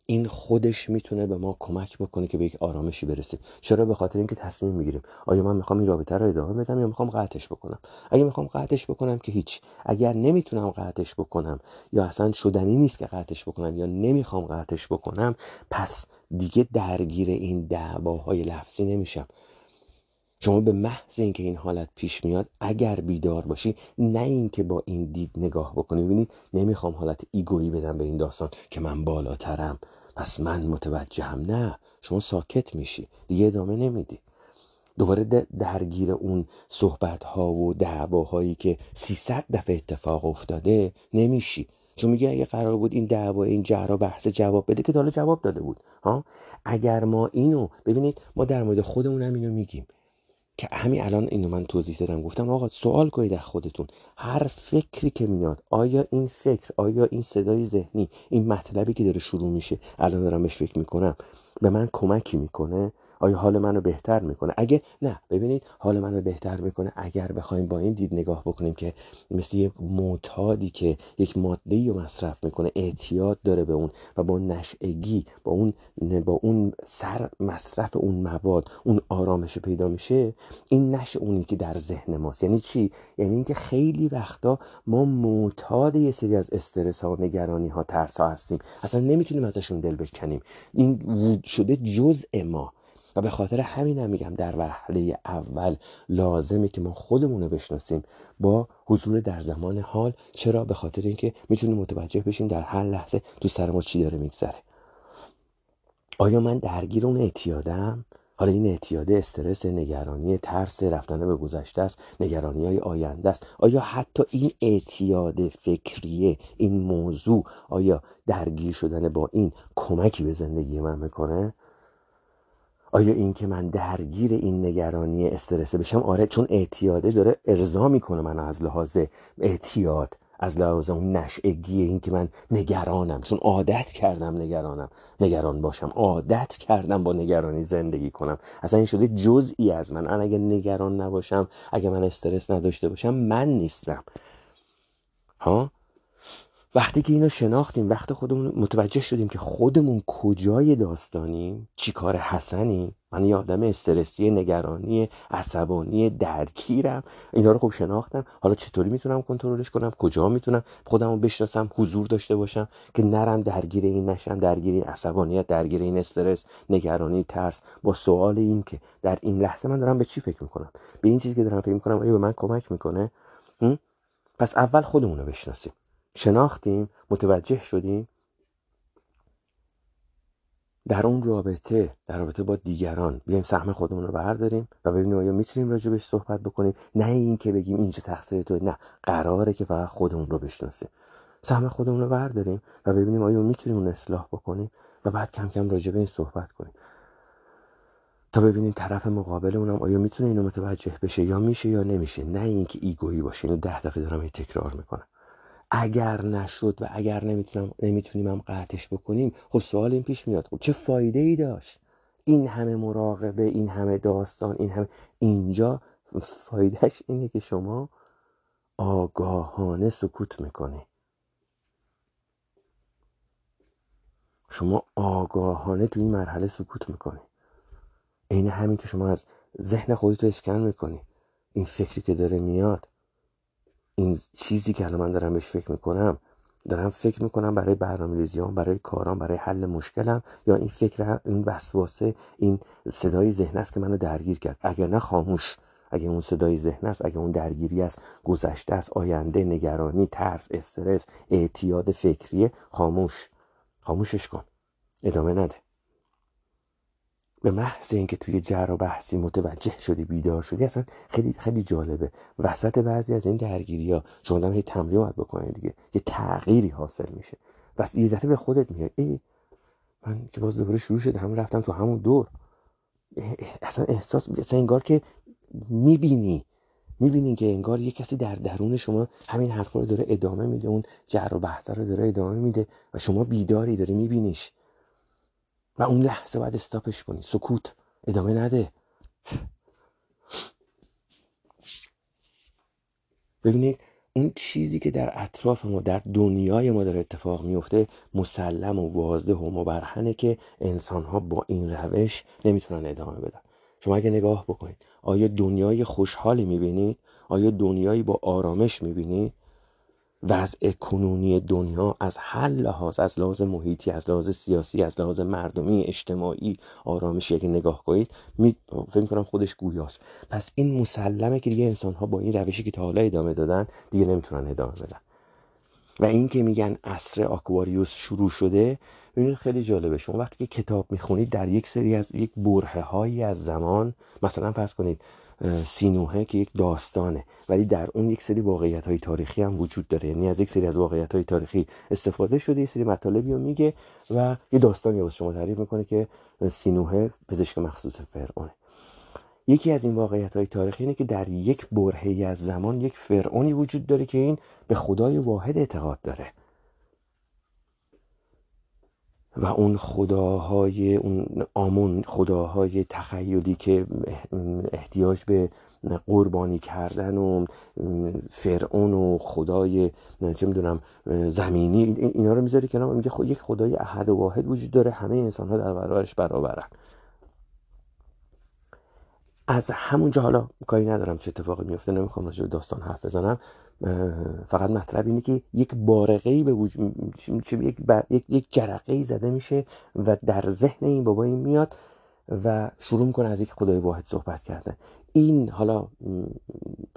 این خودش می‌تونه به ما کمک بکنه که به یک آرامشی برسیم. چرا؟ به خاطر اینکه تصمیم می‌گیریم. آیا من می‌خوام این رابطه رو ادامه بدم یا می‌خوام قطعش بکنم؟ اگه می‌خوام قطعش بکنم که هیچ. اگر نمی‌تونم قطعش بکنم یا اصلا شدنی نیست که قطعش بکنم یا نمی‌خوام قطعش بکنم پس دیگه درگیر این دعواهای لفظی نمیشم. شما به محض اینکه این حالت پیش میاد اگر بیدار باشی نه اینکه با این دید نگاه بکنی. ببینید نمی‌خوام حالت ایگویی بدم به این داستان که من بالاترم. پس من متوجهم. نه شما ساکت میشی. دیگه ادامه نمیدی. دوباره درگیر اون صحبت ها و دعواهایی که 300 دفعه اتفاق افتاده نمیشی. چون میگه اگه قرار بود این دعوا این جهرا بحث جواب بده که حالا جواب داده بود ها؟ اگر ما اینو ببینید ما در مورد خودمون هم اینو میگیم. که همین الان اینو من توضیح دادم گفتم آقا سوال کنید از خودتون. هر فکری که میاد آیا این فکر آیا این صدای ذهنی این مطلبی که داره شروع میشه الان دارم بهش فکر می‌کنم به من کمکی می‌کنه؟ آیا حال منو بهتر می‌کنه؟ اگه نه ببینید حال منو بهتر می‌کنه اگر بخوایم با این دید نگاه بکنیم که مثل یک معتادی که یک ماده رو مصرف می‌کنه اعتیاد داره به اون و با نشعگی با اون با اون سر مصرف اون مواد اون آرامش پیدا میشه این نش اونی که در ذهن ماست. یعنی چی؟ یعنی اینکه خیلی وقتا ما معتاد یه سری از استرس ها نگرانی ها ترس ها هستیم. اصلا نمی‌تونیم ازشون دل بکنیم. این شده جزء ما. و به خاطر همین هم میگم در وهله اول لازمه که ما خودمون رو بشناسیم با حضور در زمان حال چرا؟ به خاطر اینکه می‌تونیم متوجه بشیم در هر لحظه تو سر ما چی داره میگذره. آیا من درگیر اون اعتیادم؟ حالا این اعتیاده استرس نگرانی ترس رفتن به گذشته است نگرانی های آینده است. آیا حتی این اعتیاد فکریه این موضوع آیا درگیر شدن با این کمکی به زندگی من می‌کنه؟ آیا این که من درگیر این نگرانی استرسه بشم؟ آره چون اعتیاده داره ارضا می‌کنه من از لحاظ اعتیاد از لحاظ اون نشعگی این که من نگرانم. چون عادت کردم نگرانم نگران باشم. عادت کردم با نگرانی زندگی کنم. اصلا این شده جزئی از من. من اگه نگران نباشم اگه من استرس نداشته باشم من نیستم. ها؟ وقتی که اینو شناختیم وقتی خودمون متوجه شدیم که خودمون کجای داستانیم چی کار حسنیم من یه آدم استرسی نگرانی عصبانی درگیرم. اینا رو خوب شناختم. حالا چطوری می‌تونم کنترلش کنم؟ کجا می‌تونم خودم بشناسم حضور داشته باشم که نرم درگیر این نشم درگیر این عصبانیت درگیر این استرس نگرانی ترس. با سوال این که در این لحظه من دارم به چی فکر می‌کنم؟ به این چیزی که دارم فکر می‌کنم آیا به من کمک می‌کنه؟ پس اول خودمون رو بشناسیم. شناختیم متوجه شدیم. در اون رابطه در رابطه با دیگران بیایم سهم خودمون رو برداریم و ببینیم آیا می‌تونیم راجع بهش صحبت بکنیم. نه این که بگیم اینجا تقصیر تو نه. قراره که فقط خودمون رو بشناسیم. سهم خودمون رو برداریم و ببینیم آیا می‌تونیم اون اصلاح بکنیم و بعد کم کم راجع به این صحبت کنیم. تا ببینیم طرف مقابلمون هم آیا می‌تونه اینو متوجه بشه یا میشه یا نمیشه. نه اینکه ایگویی باشه اینو ده دفعه دارم تکرار می‌کنم. اگر نشد و اگر نمی‌تونم نمی‌تونیم هم قطعش بکنیم خب سوال این پیش میاد. خب چه فایده ای داشت؟ این همه مراقبه این همه داستان این همه اینجا فایدهش اینه که شما آگاهانه سکوت می‌کنی. شما آگاهانه تو این مرحله سکوت می‌کنی. عین همین که شما از ذهن خودت اسکن می‌کنی. این فکری که داره میاد این چیزی که الان من دارم بهش فکر می‌کنم دارم فکر می‌کنم برای برنامه ریزیام برای کارام برای حل مشکلم یا این فکر این وسواسه این صدای ذهن است که منو درگیر کرد. اگر نه خاموش اگر اون صدای ذهن است اگر اون درگیری است گذشته است آینده نگرانی ترس استرس اعتیاد فکریه خاموش. خاموشش کن. ادامه نده. به محض اینکه توی جر و بحثی متوجه شدی بیدار شدی اصلا خیلی خیلی جالبه. وسط بعضی از این درگیری ها شما دارم تمرین باید بکنید دیگه. یه تغییری حاصل میشه. بس یه دفعه به خودت میاد ای من که باز دوباره شروع شده هم رفتم تو همون دور. اصلا احساس اصلا انگار که می‌بینی. می‌بینی که انگار یه کسی در درون شما همین حرفا رو داره ادامه میده اون جر و بحث رو داره ادامه میده و شما بیداری داره میبینیش. و اون لحظه باید استاپش کنی. سکوت ادامه نده. ببینید اون چیزی که در اطراف ما در دنیای ما داره اتفاق میفته مسلم و واضح و مبرهنه که انسان ها با این روش نمی‌تونن ادامه بدن. شما اگه نگاه بکنید آیا دنیای خوشحالی می‌بینید؟ آیا دنیایی با آرامش می‌بینید؟ وضع کنونی دنیا از هر لحاظ از لحاظ محیطی از لحاظ سیاسی از لحاظ مردمی اجتماعی آرامشی اگه نگاه کنید می فکر کنم خودش گویاست. پس این مسلمه که دیگه انسان ها با این روشی که تا حالا ادامه دادن دیگه نمی‌تونن ادامه بدن. و این که میگن عصر آکواریوس شروع شده ببینید خیلی جالبه. شما وقتی که کتاب می‌خونید در یک سری از یک برهه هایی از زمان مثلا فرض کنید سینوهه که یک داستانه. ولی در اون یک سری واقعیت های تاریخی هم وجود داره. یعنی از یک سری از واقعیت های تاریخی استفاده شده یک سری مطالبی رو میگه و یه داستانی واسه شما تعریف می‌کنه که سینوهه پزشک مخصوص فرعونه. یکی از این واقعیت های تاریخی اینه که در یک برهه از زمان یک فرعونی وجود داره که این به خدای واحد اعتقاد داره. و اون خداهای اون آمون خداهای تخیلی که احتیاج به قربانی کردن و فرعون و خدای چه می‌دونم زمینی اینا رو می‌ذاری کنار میگه خود یک خدای احد واحد وجود داره همه انسان ها در برابرش برابرن. از همونجا حالا کاری ندارم چه اتفاقی میفته نمی‌خوام راجع به داستان حرف بزنم. فقط مطلب اینه که یک بارقه ای به وجود یک, بر... یک یک جرقه ای زده میشه و در ذهن این بابا این میاد و شروع می‌کنه از یک خدای واحد صحبت کردن. این حالا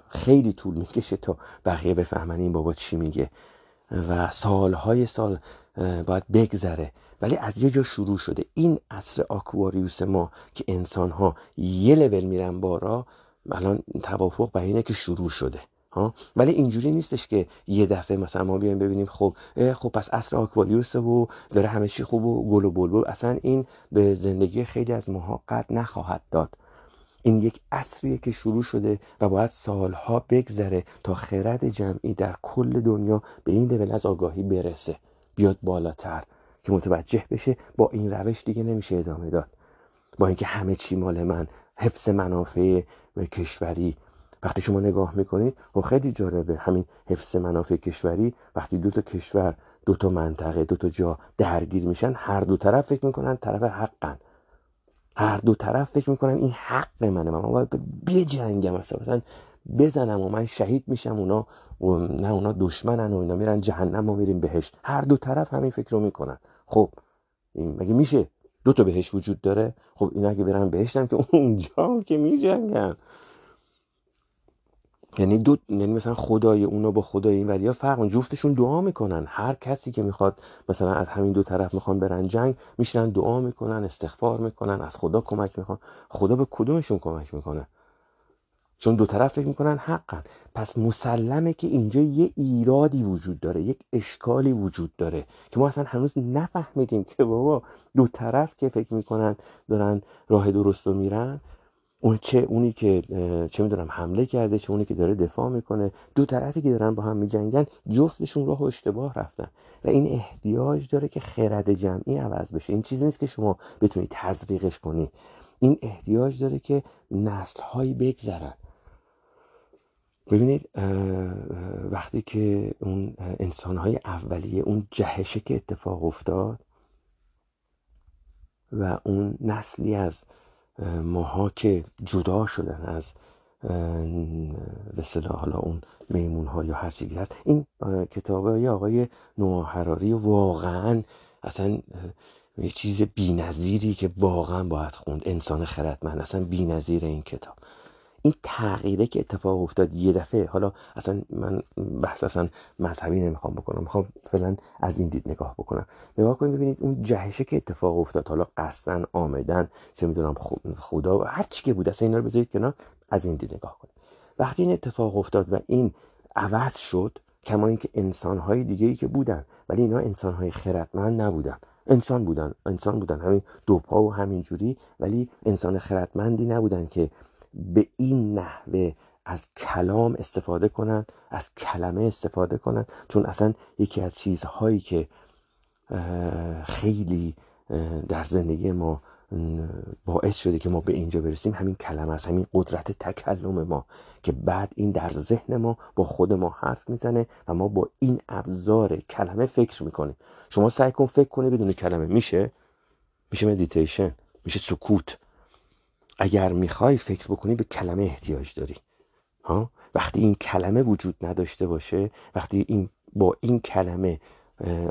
خیلی طول می‌کشه تا بقیه بفهمن این بابا چی میگه و سالهای سال باید بگذره. ولی از یه جا شروع شده. این عصر آکواریوس ما که انسان ها یه لول میرن بارا الان توافق بر اینه که شروع شده. ها؟ ولی اینجوری نیستش که یه دفعه مثلا ما بیایم ببینیم خب خب پس عصر آکواریوس و داره همه چی خوب و گل و بلبل. اصلا این به زندگی خیلی از ماها قد نخواهد داد. این یک عصریه که شروع شده و باید سالها بگذره تا خرد جمعی در کل دنیا به این لول از آگاهی برسه. بیاد بالاتر که متوجه بشه با این روش دیگه نمیشه ادامه داد. با اینکه همه چی مال من حفظ منافع کشوری وقتی شما نگاه می‌کنید و خب خیلی جالبه. همین حفظ منافع کشوری وقتی دو تا کشور دو تا منطقه دو تا جا درگیر میشن هر دو طرف فکر می‌کنن طرف حقن. هر دو طرف فکر می‌کنن این حق منه. من باید بجنگم مثلا بزنم و من شهید میشم اونا و نه اونا دشمنن و اینا میرن جهنم و میریم بهشت هر دو طرف همین فکر رو می‌کنن. خب این مگه میشه دو تا بهش وجود داره؟ خب اینا اگه برن بهشتن که اونجا که میجنگن. یعنی دو یعنی مثلا خدای اونا با خدای این وریا فرق جفتشون دعا می‌کنن. هر کسی که می‌خواد مثلا از همین دو طرف می‌خوان برن جنگ میشنن دعا می‌کنن استغفار می‌کنن از خدا کمک می‌خوان. خدا به کدومشون کمک می‌کنه؟ چون دو طرف فکر می‌کنن حقن. پس مسلمه که اینجا یه ایرادی وجود داره یک اشکالی وجود داره که ما اصلا هنوز نفهمیدیم که بابا دو طرف که فکر می‌کنن دارن راه درست رو میرن اون چه اونی که چه می‌دونم حمله کرده چه اونی که داره دفاع می‌کنه. دو طرفی که دارن با هم میجنگن جفتشون راه و اشتباه رفتن. و این احتیاج داره که خرد جمعی عوض بشه. این چیزی نیست که شما بتونید تزریقش کنی. این احتیاج داره که نسل هایی بگذرن. ببینید وقتی که اون انسان های اولیه اون جهشه که اتفاق افتاد و اون نسلی از ماها که جدا شدن از به حالا اون میمون ها یا هر چیزی هست. این کتاب های آقای نوح حراری واقعا اصلا یه چیز بینظیری که واقعا باید خوند. انسان خردمند. اصلا بینظیر این کتاب. این تغییره که اتفاق افتاد یه دفعه حالا اصلا من بحث اصلا مذهبی نمی‌خوام بکنم می‌خوام فعلا از این دید نگاه بکنم. نگاه کنید ببینید اون جهشه که اتفاق افتاد حالا قصدن آمدن چه می‌دونم خدا و هر چی که بود اصلا اینا رو بذارید کنار از این دید نگاه کنید. وقتی این اتفاق افتاد و این عوض شد کما اینکه انسانهای دیگه ای که بودن ولی اینا انسانهای خردمند نبودن. انسان بودن انسان بودن همین دو پا و همین جوری ولی انسان خردمندی نبودن که به این نحوه از کلام استفاده کنن از کلمه استفاده کنن چون اصلا یکی از چیزهایی که خیلی در زندگی ما باعث شده که ما به اینجا برسیم همین کلمه است همین قدرت تکلم ما که بعد این در ذهن ما با خود ما حرف می‌زنه و ما با این ابزار کلمه فکر می‌کنیم. شما سعی کن فکر کنی بدون کلمه میشه؟ میشه مدیتیشن میشه سکوت. اگر می‌خوای فکر بکنی به کلمه احتیاج داری ها؟ وقتی این کلمه وجود نداشته باشه وقتی این با این کلمه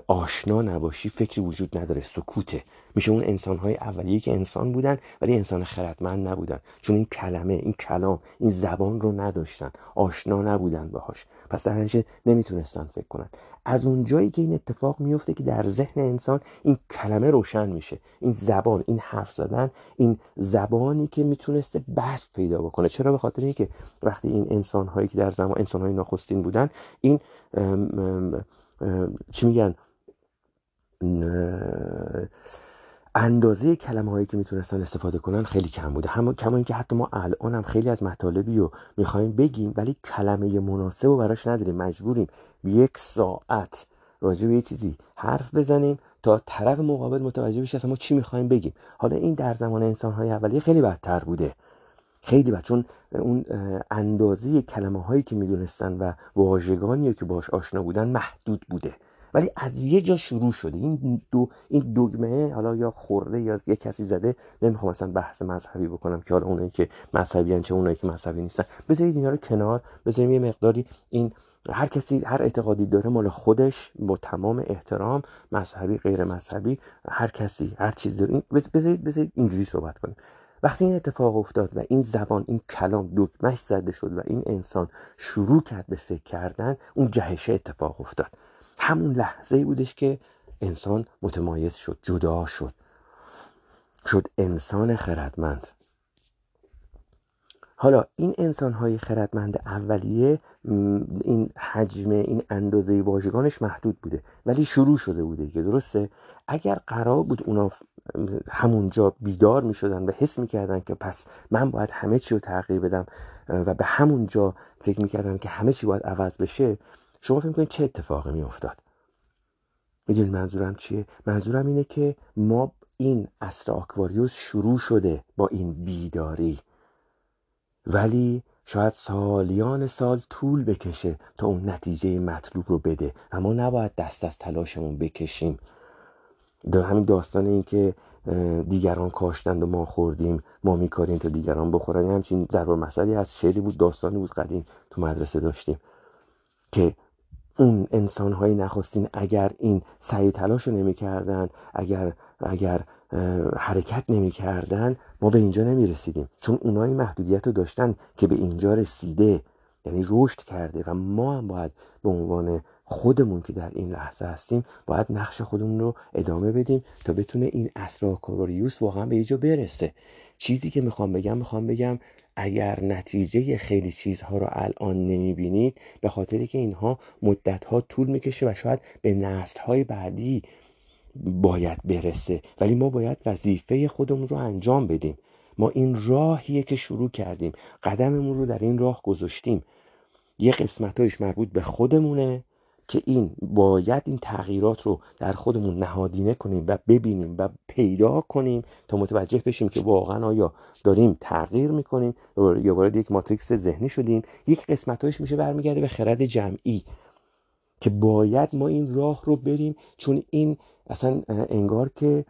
آشنا نباشی فکری وجود نداره سکوته. میشه اون انسان های اولیه که انسان بودن ولی انسان خردمند نبودن. چون این کلمه این کلام این زبان رو نداشتن. آشنا نبودن باهاش. پس در نتیجه نمی‌تونستن فکر کنن. از اون جایی که این اتفاق میفته که در ذهن انسان این کلمه روشن میشه. این زبان این حرف زدن این زبانی که می‌تونسته بست پیدا بکنه. چرا؟ به خاطر اینکه وقتی این انسان هایی که در زمان انسان های نخستین بودن این چی میگن؟ اندازه کلمه هایی که می‌تونستن استفاده کنن خیلی کم بوده. هم کما اینکه حتی ما الان هم خیلی از مطالبی رو می‌خوایم بگیم ولی کلمه مناسب رو براش نداریم مجبوریم یک ساعت راجع به یه چیزی حرف بزنیم تا طرف مقابل متوجه بشه اصلا ما چی می‌خوایم بگیم. حالا این در زمان انسان های اولیه خیلی بدتر بوده. خیلی بد چون اون اندازه کلمه هایی که می‌دونستن و واژگانی که باش آشنا بودن محدود بوده. ولی از یه جا شروع شده. این دو این دگمه حالا یا خورده یا یه کسی زده نمی‌خوام مثلا بحث مذهبی بکنم که حالا اونایی که مذهبی چه اونایی که مذهبی نیستن. بذارید اینا رو کنار بذاریم یه مقداری این هر کسی هر اعتقادی داره مال خودش با تمام احترام مذهبی غیر مذهبی هر کسی هر چیز داره. بذارید بذارید اینجوری صحبت کنیم. وقتی این اتفاق افتاد و این زبان این کلام دکمش زده شد و این انسان شروع کرد به فکر کردن اون جهشه اتفاق افتاد. همون لحظه ای بودش که انسان متمایز شد جدا شد. شد انسان خردمند. حالا این انسان های خردمند اولیه این حجم این اندازه واژگانش محدود بوده ولی شروع شده بوده که درسته؟ اگر قرار بود اونا همونجا بیدار می شدن و حس می کردن که پس من باید همه چی رو تغییر بدم و به همونجا فکر می کردن که همه چی باید عوض بشه شما فکر کنید چه اتفاقی می افتاد می‌دونید منظورم چیه؟ منظورم اینه که ما این اصر آکواریوس شروع شده با این بیداری. ولی شاید سالیان سال طول بکشه تا اون نتیجه مطلوب رو بده و ما نباید دست از تلاشمون بکشیم. در همین داستان این که دیگران کاشتند و ما خوردیم ما میکاریم تا دیگران بخورن. همچین ضرب مسئله از شعری بود داستانی بود قدیم تو مدرسه داشتیم که اون انسان های نخستین اگر این سعی تلاش رو نمی اگر, اگر حرکت نمی ما به اینجا نمی رسیدیم چون اونایی محدودیت رو داشتن که به اینجا رسیده یعنی رشد کرده و ما هم باید به عنوان خودمون که در این لحظه هستیم باید نقش خودمون رو ادامه بدیم تا بتونه این اسراکاریوس واقعا به اینجا برسه. چیزی که می‌خوام بگم می‌خوام بگم اگر نتیجه خیلی چیزها رو الان نمی‌بینید به خاطری که اینها مدتها طول می‌کشه و شاید به نسلهای بعدی باید برسه. ولی ما باید وظیفه خودمون رو انجام بدیم. ما این راهیه که شروع کردیم. قدممون رو در این راه گذاشتیم. یه قسمتایش مربوط به خودمونه. که این باید این تغییرات رو در خودمون نهادینه کنیم و ببینیم و پیدا کنیم تا متوجه بشیم که واقعا آیا داریم تغییر می‌کنیم یا وارد یک ماتریکس ذهنی شدیم. یک قسمتایش میشه برمیگرده به خرد جمعی که باید ما این راه رو بریم. چون این اصلا انگار که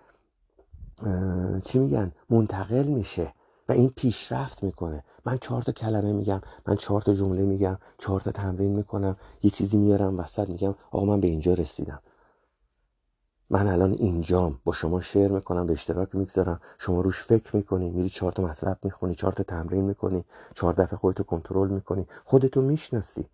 چی میگن؟ منتقل میشه. و این پیشرفت می‌کنه. من چهار تا کلمه میگم من چهار تا جمله میگم چهار تا تمرین می‌کنم یه چیزی میارم وسط میگم آقا من به اینجا رسیدم. من الان اینجام. با شما شعر می‌کنم به اشتراک می‌گذارم. شما روش فکر می‌کنی میری چهار تا مطلب می‌خونی چهار تا تمرین می‌کنی چهار دفعه خودتو کنترل می‌کنی. خودتو می‌شناسی.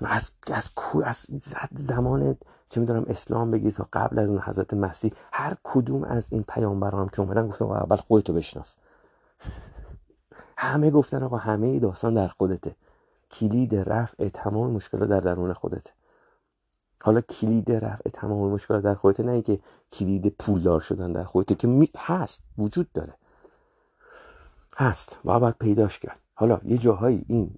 از از از زمان چه می‌دونم اسلام بگی تا قبل از اون حضرت مسیح هر کدوم از این پیامبران که اومدن گفتن اول خودتو بشناس. همه گفتن آقا همه داستان در خودته. کلید رفع تمام مشکلات در درون خودته. حالا کلید رفع تمام مشکلات در خودته نه که کلید پولدار شدن در خودته که می هست وجود داره. هست و باید پیداش کرد. حالا یه جاهایی این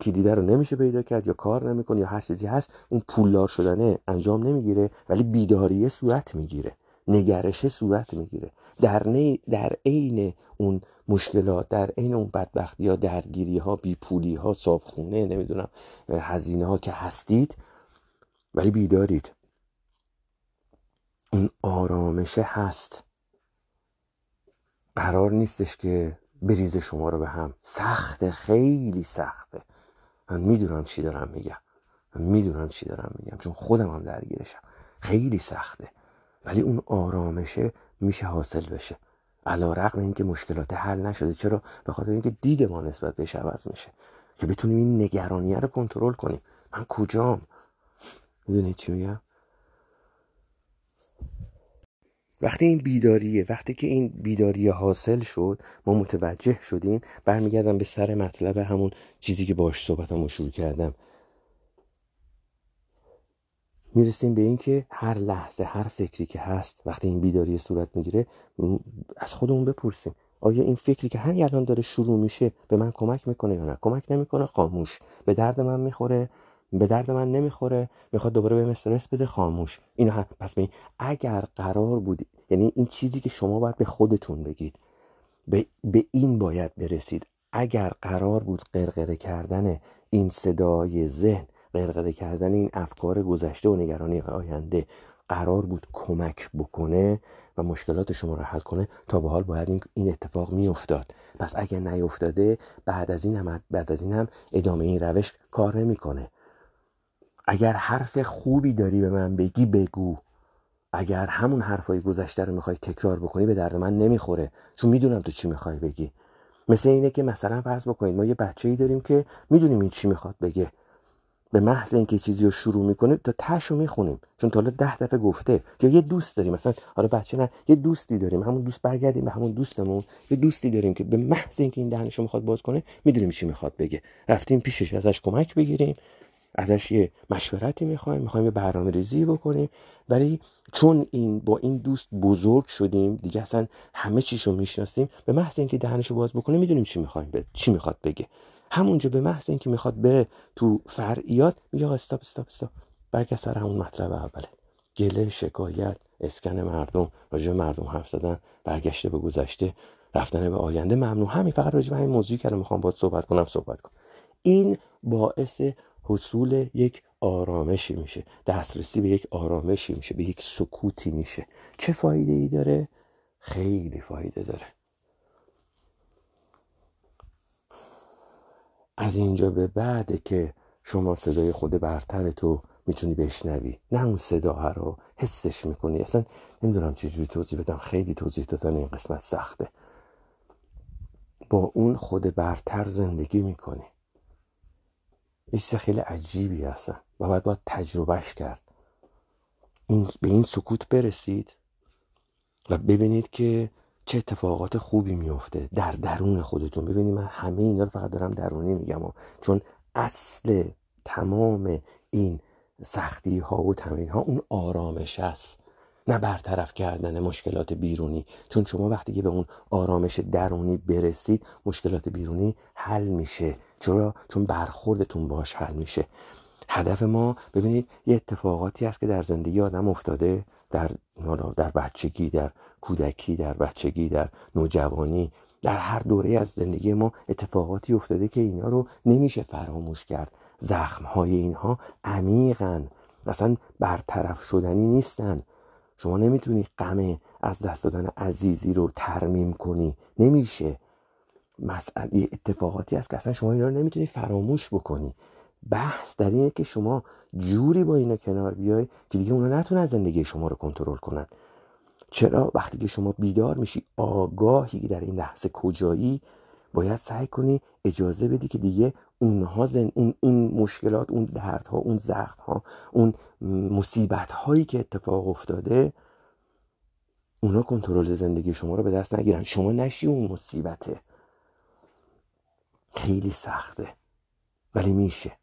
کلیده رو نمیشه پیدا کرد یا کار نمی‌کنه یا هر چیزی هست اون پولدار شدنه انجام نمی‌گیره ولی بیداریه صورت می‌گیره. نگرشه صورت می‌گیره. در, در عین اون مشکلات در عین اون بدبختی ها درگیری ها بیپولی ها صابخونه نمی‌دونم هزینه ها که هستید ولی بیدارید. اون آرامشه هست. قرار نیستش که بریزه شما رو به هم. سخته خیلی سخته. من می‌دونم چی دارم میگم. من می‌دونم چی دارم میگم. چون خودم هم درگیرشم. خیلی سخته. ولی اون آرامشه میشه حاصل بشه. علا رقم اینکه مشکلات حل نشده چرا؟ به خاطر اینکه دید ما نسبت بهش عوض میشه. که بتونیم این نگرانیه رو کنترل کنیم. من کجام؟ می‌دونید چی میگم؟ وقتی این بیداریه وقتی که این بیداری حاصل شد ما متوجه شدیم برمیگردم به سر مطلب همون چیزی که باش صحبتم رو شروع کردم. می‌رسیم به اینکه هر لحظه هر فکری که هست وقتی این بیداری صورت می‌گیره از خودمون بپرسیم. آیا این فکری که همین الان داره شروع میشه به من کمک می‌کنه یا نه؟ کمک نمی‌کنه؟ خاموش. به درد من می‌خوره؟ به درد من نمی‌خوره؟ می‌خواد دوباره به استرس بده؟ خاموش. اینو پس ببین اگر قرار بود یعنی این چیزی که شما باید به خودتون بگید. به, به این باید برسید. اگر قرار بود قرقره کردن این صدای ذهن قرقره کردن این افکار گذشته و نگرانی آینده قرار بود کمک بکنه و مشکلات شما رو حل کنه تا به حال باید این اتفاق میافتاد. پس اگر نیافتاده بعد از این هم بعد از این هم ادامه این روش کار نمی‌کنه. اگر حرف خوبی داری به من بگی بگو. اگر همون حرفای گذشته رو می‌خوای تکرار بکنی به درد من نمی‌خوره. چون می‌دونم تو چی می‌خوای بگی. مثل اینه که مثلا فرض بکنید ما یه بچه ای داریم که می‌دونیم این چی می‌خواد بگه. به محض اینکه چیزی رو شروع می‌کنه تا تش رو می‌خونیم. چون تا حالا ده دفعه گفته. یا یه دوست داریم. مثلا حالا بچه نه یه دوستی داریم. همون دوست برگردیم به همون دوستمون. یه دوستی داریم که به محض اینکه این دهنش رو می‌خواد باز کنه می‌دونیم چی می‌خواد بگه. رفتیم پیشش ازش کمک بگیریم. ازش یه مشورتی می‌خوایم. می‌خوایم یه برنامه ریزی بکنیم. ولی چون این با این دوست بزرگ شدیم دیگه اصلا همه چیشو می‌شناسیم به محض اینکه دهنشو باز بکنه می‌دونیم چی می‌خوایم. چی می‌خواد بگه. همونجا به محض اینکه می‌خواد بره تو فرعیات میگه آقا استاپ استاپ استاپ برگرد سر همون مطلب اوله. گله شکایت اسکن مردم راجع مردم حرف زدن برگشته به گذشته رفتن به آینده ممنوع. همین فقط راجع به همین موضوعی که می‌خوام باید صحبت کنم صحبت کنم این باعث حصول یک آرامشی میشه. دسترسی به یک آرامشی میشه به یک سکوتی میشه. چه فایده ای داره؟ خیلی فایده داره. از اینجا به بعد که شما صدای خود برتر تو می‌تونی بشنوی. نه اون صدا رو حسش می‌کنی. اصلا نمی‌دونم چجوری توضیح بدم. خیلی توضیح دادن این قسمت سخته. با اون خود برتر زندگی می‌کنی. چیز خیلی عجیبی هستن. و باید باید تجربهش کرد. این به این سکوت برسید و ببینید که چه اتفاقات خوبی میفته در درون خودتون. ببینید من همه اینا رو فقط دارم درونی میگم چون اصل تمام این سختی ها و تمرین ها اون آرامش است نه برطرف کردن مشکلات بیرونی. چون شما وقتی که به اون آرامش درونی برسید مشکلات بیرونی حل میشه. چرا؟ چون برخوردتون باش حل میشه. هدف ما ببینید یه اتفاقاتی هست که در زندگی آدم افتاده. در در بچگی در کودکی در بچگی در نوجوانی در هر دوره از زندگی ما اتفاقاتی افتاده که اینا رو نمیشه فراموش کرد. زخم های اینها عمیقن اصلا برطرف شدنی نیستن. شما نمی‌تونی غم از دست دادن عزیزی رو ترمیم کنی. نمیشه. مسئله اتفاقاتی هست که اصلا شما اینا رو نمی‌تونی فراموش بکنی. بحث در اینه که شما جوری با اینا کنار بیای که دیگه اونا نتونن زندگی شما رو کنترل کنن. چرا؟ وقتی که شما بیدار میشی آگاهی در این لحظه کجایی باید سعی کنی اجازه بدی که دیگه اونها زن اون, اون مشکلات اون دردها اون زخمها اون مصیبت هایی که اتفاق افتاده اونا کنترل زندگی شما رو به دست نگیرن. شما نشی اون مصیبته. خیلی سخته. ولی میشه.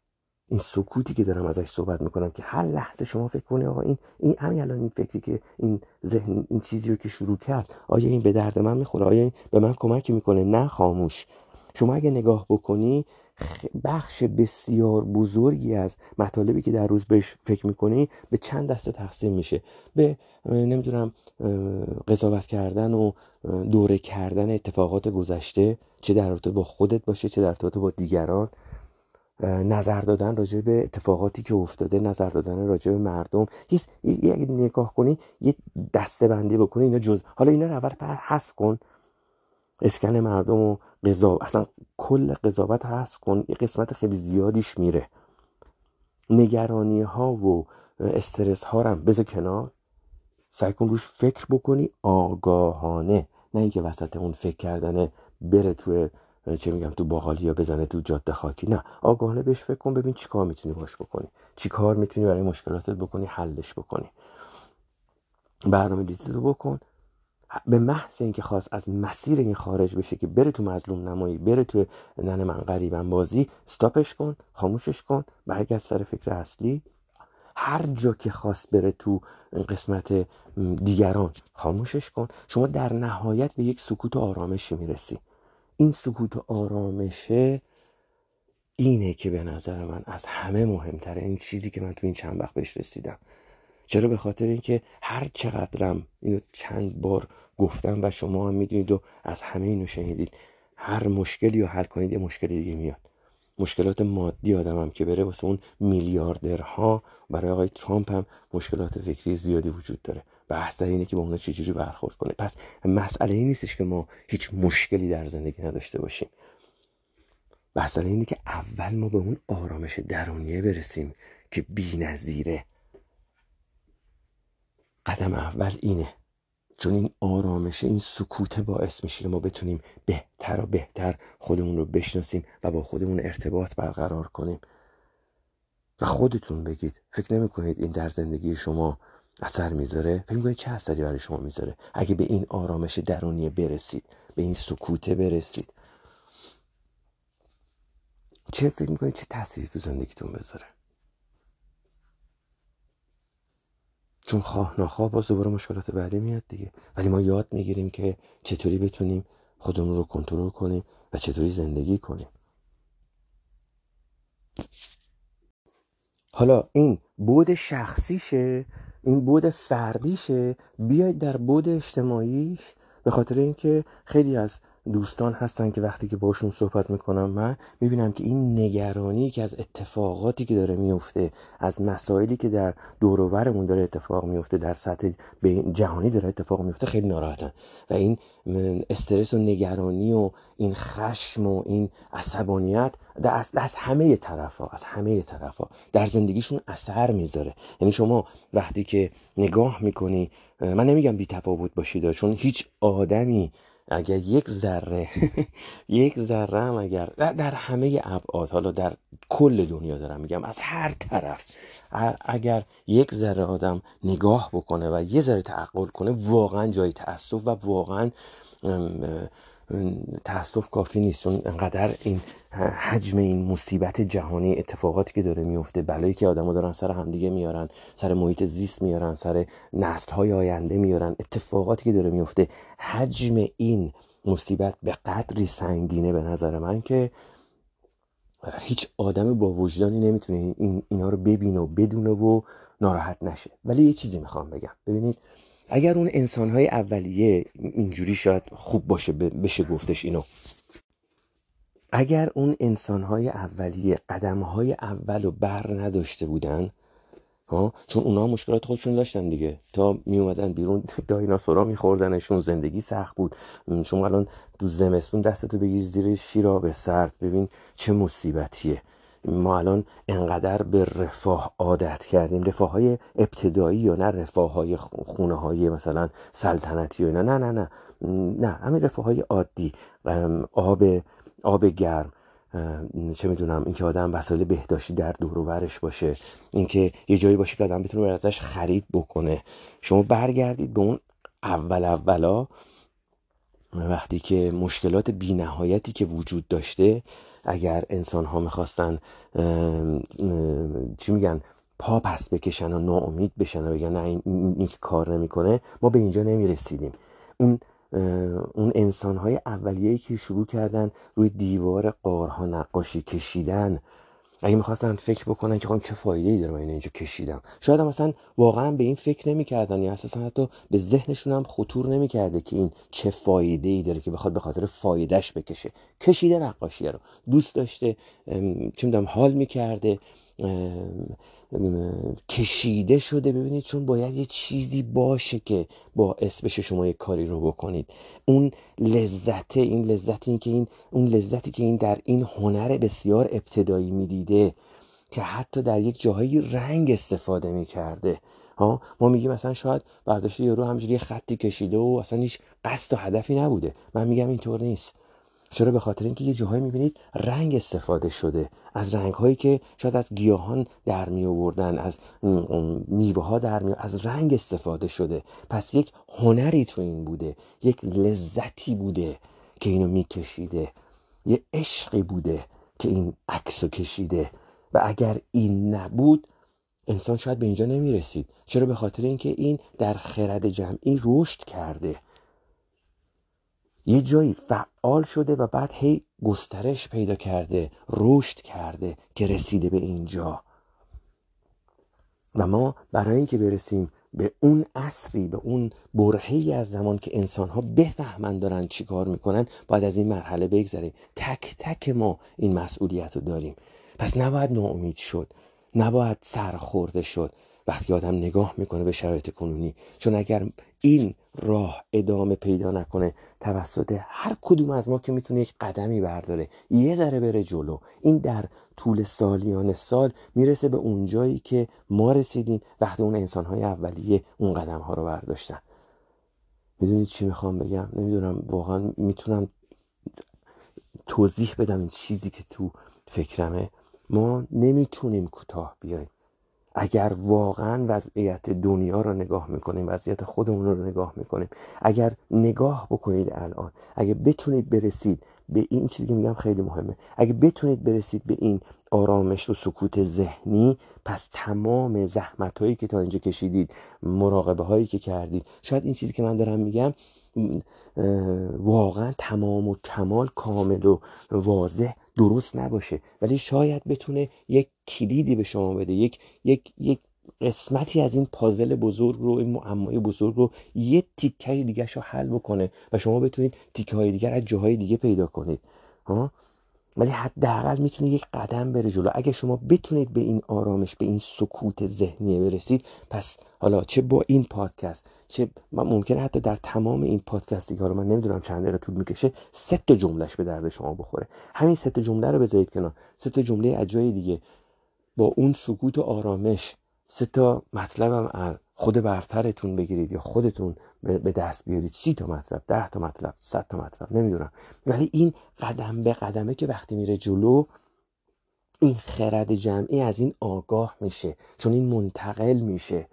این سکوتی که دارم ازش صحبت می‌کنم که هر لحظه شما فکر کنی آقا این این همین الان این فکری که این ذهن این چیزی رو که شروع کرد آیا این به درد من می‌خوره؟ آیا این به من کمک می‌کنه؟ نه خاموش. شما اگه نگاه بکنی بخش بسیار بزرگی از مطالبی که در روز بهش فکر می‌کنی به چند دسته تقسیم میشه. به نمی‌دونم قضاوت کردن و دوره کردن اتفاقات گذشته چه در رابطه با خودت باشه چه در رابطه با دیگران. نظر دادن راجع به اتفاقاتی که افتاده نظر دادن راجع به مردم. اگه نگاه کنی یه دسته بندی بکنی اینا جز حالا اینا رو اول حذف کن. اسکن مردم و قضاوت اصلا کل قضاوت هست کن یه قسمت خیلی زیادیش میره. نگرانی ها و استرس ها رو بذار کنار. سعی کن روش فکر بکنی آگاهانه. نه اینکه وسط اون فکر کردنه بره تو چه میگم تو باقالی یا بزنه تو جاده خاکی. نه آگاهانه بهش فکر کن ببین چیکار می‌تونی باش بکنی. چیکار می‌تونی برای مشکلاتت بکنی حلش بکنی. برنامه ریزی رو بکن. به محض اینکه خواست از مسیر این خارج بشه که بره تو مظلوم نمایی بره تو نن من غریبم بازی استاپش کن خاموشش کن برگرد سر فکر اصلی. هر جا که خواست بره تو قسمت دیگران خاموشش کن. شما در نهایت به یک سکوت و آرامشی می‌رسی. این سکوت و آرامشه اینه که به نظر من از همه مهمتره. این چیزی که من تو این چند وقت بهش رسیدم. چرا؟ به خاطر اینکه هر چقدرم اینو چند بار گفتم و شما هم می‌دونید و از همه اینو شنیدید هر مشکلی رو حل کنید یه مشکلی دیگه میاد. مشکلات مادی آدمم که بره واسه اون میلیاردرها برای آقای ترامپ هم مشکلات فکری زیادی وجود داره. بحث اینه که با اونا چجوری برخورد کنه. پس مسئله این نیستش که ما هیچ مشکلی در زندگی نداشته باشیم. مسئله اینه که اول ما به اون آرامش درونیه برسیم که بی نظیره. قدم اول اینه. چون این آرامشه این سکوت باعث میشه که ما بتونیم بهتر و بهتر خودمون رو بشناسیم و با خودمون ارتباط برقرار کنیم. و خودتون بگید فکر نمی کنید این در زندگی شما اثر می‌ذاره. فکر می‌کنید چه اثری برای شما می‌ذاره؟ اگه به این آرامش درونی برسید به این سکوته برسید. چه فکر می‌کنید چه تاثیری تو زندگیتون بذاره؟ چون خواه نخواه باز دوباره مشکلات بعدی میاد دیگه. ولی ما یاد می‌گیریم که چطوری بتونیم خودمون رو کنترل کنیم و چطوری زندگی کنیم. حالا این بود شخصیشه این بود فردیشه بیاید در بود اجتماعیش به خاطر اینکه خیلی از دوستان هستن که وقتی که باشون صحبت می‌کنم من می‌بینم که این نگرانی که از اتفاقاتی که داره میفته از مسائلی که در دوروورمون داره اتفاق میفته در سطح جهانی داره اتفاق میفته خیلی ناراحتن. و این استرس و نگرانی و این خشم و این عصبانیت از, از همه طرف ها از همه طرف ها در زندگیشون اثر می‌ذاره. یعنی شما وقتی که نگاه می‌کنی من نمیگم بی تفاوت باشید چون هیچ آدمی اگر یک ذره یک ذره هم اگر در همه ابعاد حالا در کل دنیا دارم میگم از هر طرف اگر یک ذره آدم نگاه بکنه و یه ذره تعقل کنه واقعا جای تاسف و واقعا تاسف کافی نیست چون انقدر این حجم این مصیبت جهانی اتفاقاتی که داره میفته. بلایی که آدما دارن سر همدیگه میارن سر محیط زیست میارن سر نسل های آینده میارن اتفاقاتی که داره میفته. حجم این مصیبت به قدری سنگینه به نظر من که هیچ آدم با وجدانی نمی‌تونه این اینا رو ببینه و بدونه و ناراحت نشه. ولی یه چیزی می‌خوام بگم. ببینید اگر اون انسانهای اولیه اینجوری شاید خوب باشه بشه گفتش اینو. اگر اون انسانهای اولیه قدمهای اول و بر نداشته بودن ها چون اونا مشکلات خودشون داشتن دیگه. تا می اومدن بیرون دایناسورا میخوردنشون زندگی سخت بود. شما الان تو زمستون دستتو بگیر زیر شیرا به سرد ببین چه مصیبتیه. ما الان انقدر به رفاه عادت کردیم. رفاه های ابتدایی یا نه رفاه های خونه های مثلا سلطنتی و اینا. نه نه نه. نه همین رفاه های عادی آب آب گرم. چه می‌دونم اینکه آدم وسایل بهداشتی در دور و باشه. اینکه یه جایی باشه که آدم بتونه ازش خرید بکنه. شما برگردید به اون اول اولا. وقتی که مشکلات بینهایتی که وجود داشته اگر انسان ها می‌خواستن چی میگن پا پس بکشن و ناامید بشن و بگن نه این, کار نمی‌کنه ما به اینجا نمی‌رسیدیم. اون اون انسان های اولیه‌ای که شروع کردن روی دیوار قارها نقاشی کشیدن اگه می‌خواستن فکر بکنن که خب چه فایده ای داره من اینجا کشیدم. شاید هم مثلا واقعا به این فکر نمی‌کردن یا اساسا حتی به ذهنشون هم خطور نمی‌کرده که این چه فایده ای داره که بخواد به خاطر فایدهش بکشه. کشیده نقاشی رو. دوست داشته چه می‌دونم حال می‌کرده. کشیده شده. ببینید چون باید یه چیزی باشه که باعث بشه شما یه کاری رو بکنید. اون لذت این لذت این که این اون لذتی که این در این هنر بسیار ابتدایی می‌دیده که حتی در یک جاهایی رنگ استفاده می‌کرده. ها ما میگیم مثلا شاید برداشته یارو همجوری خطی کشیده و اصلا هیچ قصد و هدفی نبوده. من میگم اینطور نیست. چرا به خاطر اینکه یه جاهایی می‌بینید رنگ استفاده شده از رنگ هایی که شاید از گیاهان در می آوردن از میوه ها در می از رنگ استفاده شده. پس یک هنری تو این بوده یک لذتی بوده که اینو میکشیده یه عشقی بوده که این عکسو کشیده. و اگر این نبود انسان شاید به اینجا نمی‌رسید. چرا؟ به خاطر اینکه این در خرد جمعی رشد کرده. یه جایی فعال شده و بعد هی گسترش پیدا کرده رشد کرده که رسیده به اینجا. و ما برای اینکه برسیم به اون عصری به اون برهی از زمان که انسان ها بفهمن دارن چی کار می‌کنن باید از این مرحله بگذریم. تک تک ما این مسئولیت رو داریم. پس نباید ناامید شد نباید سرخورده شد. وقتی آدم نگاه می‌کنه به شرایط کنونی چون اگر این راه ادامه پیدا نکنه. توسط هر کدوم از ما که می‌تونه یک قدمی برداره. یه ذره بره جلو. این در طول سالیان سال می‌رسه به اونجایی که ما رسیدیم. وقتی اون انسانهای اولیه اون قدم ها رو برداشتن. می‌دونید چی می‌خوام بگم؟ نمی‌دونم. واقعا می‌تونم توضیح بدم این چیزی که تو فکرمه. ما نمی‌تونیم کوتاه بیایم. اگر واقعا وضعیت دنیا رو نگاه می‌کنیم وضعیت خودمون رو نگاه می‌کنیم اگر نگاه بکنید الان اگه بتونید برسید به این چیزی که میگم خیلی مهمه. اگه بتونید برسید به این آرامش و سکوت ذهنی پس تمام زحمت هایی که تا اینجا کشیدید مراقبه هایی که کردید شاید این چیزی که من دارم میگم واقعا تمام و کمال کامل و واضح درست نباشه. ولی شاید بتونه یک کلیدی به شما بده یک یک یک قسمتی از این پازل بزرگ رو این معمای بزرگ رو یه تیکه دیگه رو حل بکنه و شما بتونید تیکه های دیگر از جاهای دیگه پیدا کنید. ها؟ ولی حداقل می‌تونه یک قدم بره جلو. اگه شما بتونید به این آرامش به این سکوت ذهنیه برسید پس حالا چه با این پادکست چه ممکنه حتی در تمام این پادکستی که من نمی‌دونم چند دقیقه طول می‌کشه سه تا جملهش به درد شما بخوره. همین سه تا جمله رو بذارید کنار. سه تا جمله اجای دیگه. با اون سکوت و آرامش سه تا مطلبم خود برترتون بگیرید یا خودتون به دست بیارید. سی تا مطلب ده تا مطلب صد تا مطلب نمی‌دونم. ولی این قدم به قدمه که وقتی میره جلو این خرد جمعی از این آگاه میشه چون این منتقل میشه.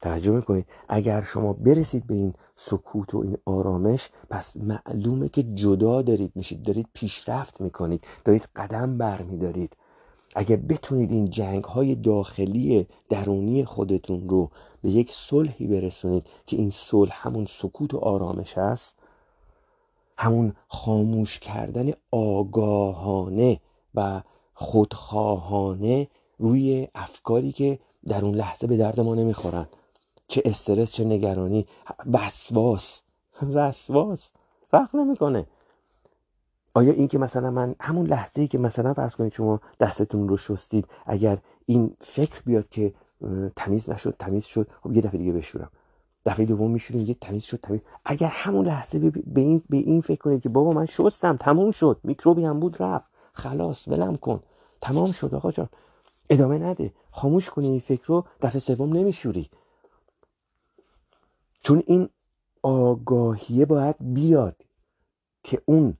توجه می‌کنید؟ اگر شما برسید به این سکوت و این آرامش پس معلومه که جدا دارید میشید دارید پیشرفت می‌کنید دارید قدم برمیدارید. اگر بتونید این جنگ های داخلی درونی خودتون رو به یک صلحی برسونید که این صلح همون سکوت و آرامش است همون خاموش کردن آگاهانه و خودخواهانه روی افکاری که در اون لحظه به درد ما نمی‌خورن. چه استرس چه نگرانی وسواس وسواس فرق نمی‌کنه. آیا این که مثلا من همون لحظه ای که مثلا فرض کنید شما دستتون رو شستید اگر این فکر بیاد که تمیز نشد تمیز شد خب یه دفعه دیگه بشورم. دفعه دوم میشوریم یه تمیز شد تمیز. اگر همون لحظه به این به این فکر کنید که بابا من شستم تموم شد میکروبی هم بود رفت. خلاص ولم کن. تمام شد آقا جان. ادامه نده. خاموش کنی این فکر رو دفعه سوم نمیشوری. چون این آگاهیه باید بیاد که اون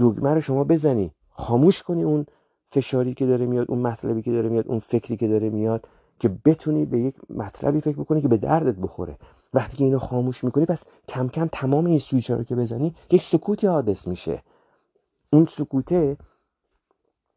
دگمه رو شما بزنی خاموش کنی اون فشاری که داره میاد اون مطلبی که داره میاد اون فکری که داره میاد که بتونی به یک مطلبی فکر بکنی که به دردت بخوره. وقتی که اینو خاموش می‌کنی پس کم کم تمام این سویچ رو که بزنی یک سکوتی حادث میشه. اون سکوته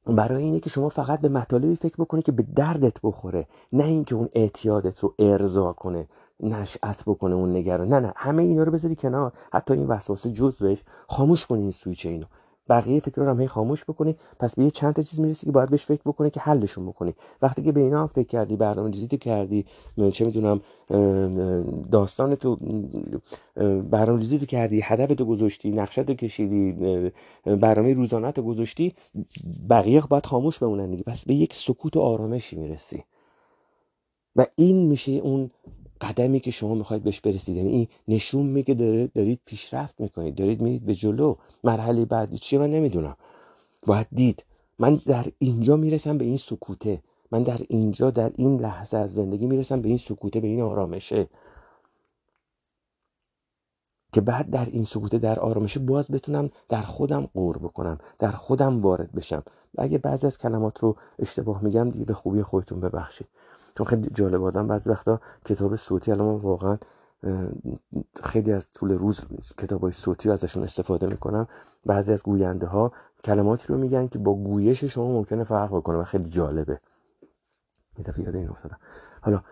برای اینه که شما فقط به مطالبی فکر بکنی که به دردت بخوره نه اینکه اون اعتیادت رو ارضا کنه. نشأت بکنه اون نگران. نه نه همه اینا رو بذاری کنار. حتی این وسوسه جزوش خاموش کنی این سویچ اینو. بقیه فکر رو هم هی خاموش بکنی. پس به یه چند تا چیز می‌رسی که باید بهش فکر بکنی که حلشون بکنی. وقتی که به اینا هم فکر کردی برنامه ریزی کردی چه می‌دونم داستان تو برنامه ریزی کردی هدف تو گذاشتی نقشه تو کشیدی برنامه روزانه تو گذاشتی بقیه باید خاموش بمونن دیگه. پس به یک سکوت و آرامشی می‌رسی. و این میشه اون قدمی که شما می‌خواید بهش برسید. یعنی این نشون میگه دارید پیشرفت می‌کنید. دارید میرید به جلو. مرحله بعدی چیه؟ من نمی‌دونم. باید دید. من در اینجا می‌رسم به این سکوته. من در اینجا در این لحظه از زندگی می‌رسم به این سکوته به این آرامشه. که بعد در این سکوته در آرامشه باز بتونم در خودم قور بکنم. در خودم وارد بشم. اگه بعضی از کلمات رو اشتباه میگم دیگه به خوبی خودتون ببخشید. چون خیلی جالب آدم بعضی وقتا کتاب صوتی الان واقعا خیلی از طول روز کتاب های صوتی ازشون استفاده می‌کنم. بعضی از گوینده ها کلماتی رو میگن که با گویش شما ممکنه فرق بکنه و خیلی جالبه. یه دفعه یاد این افتادم. حالا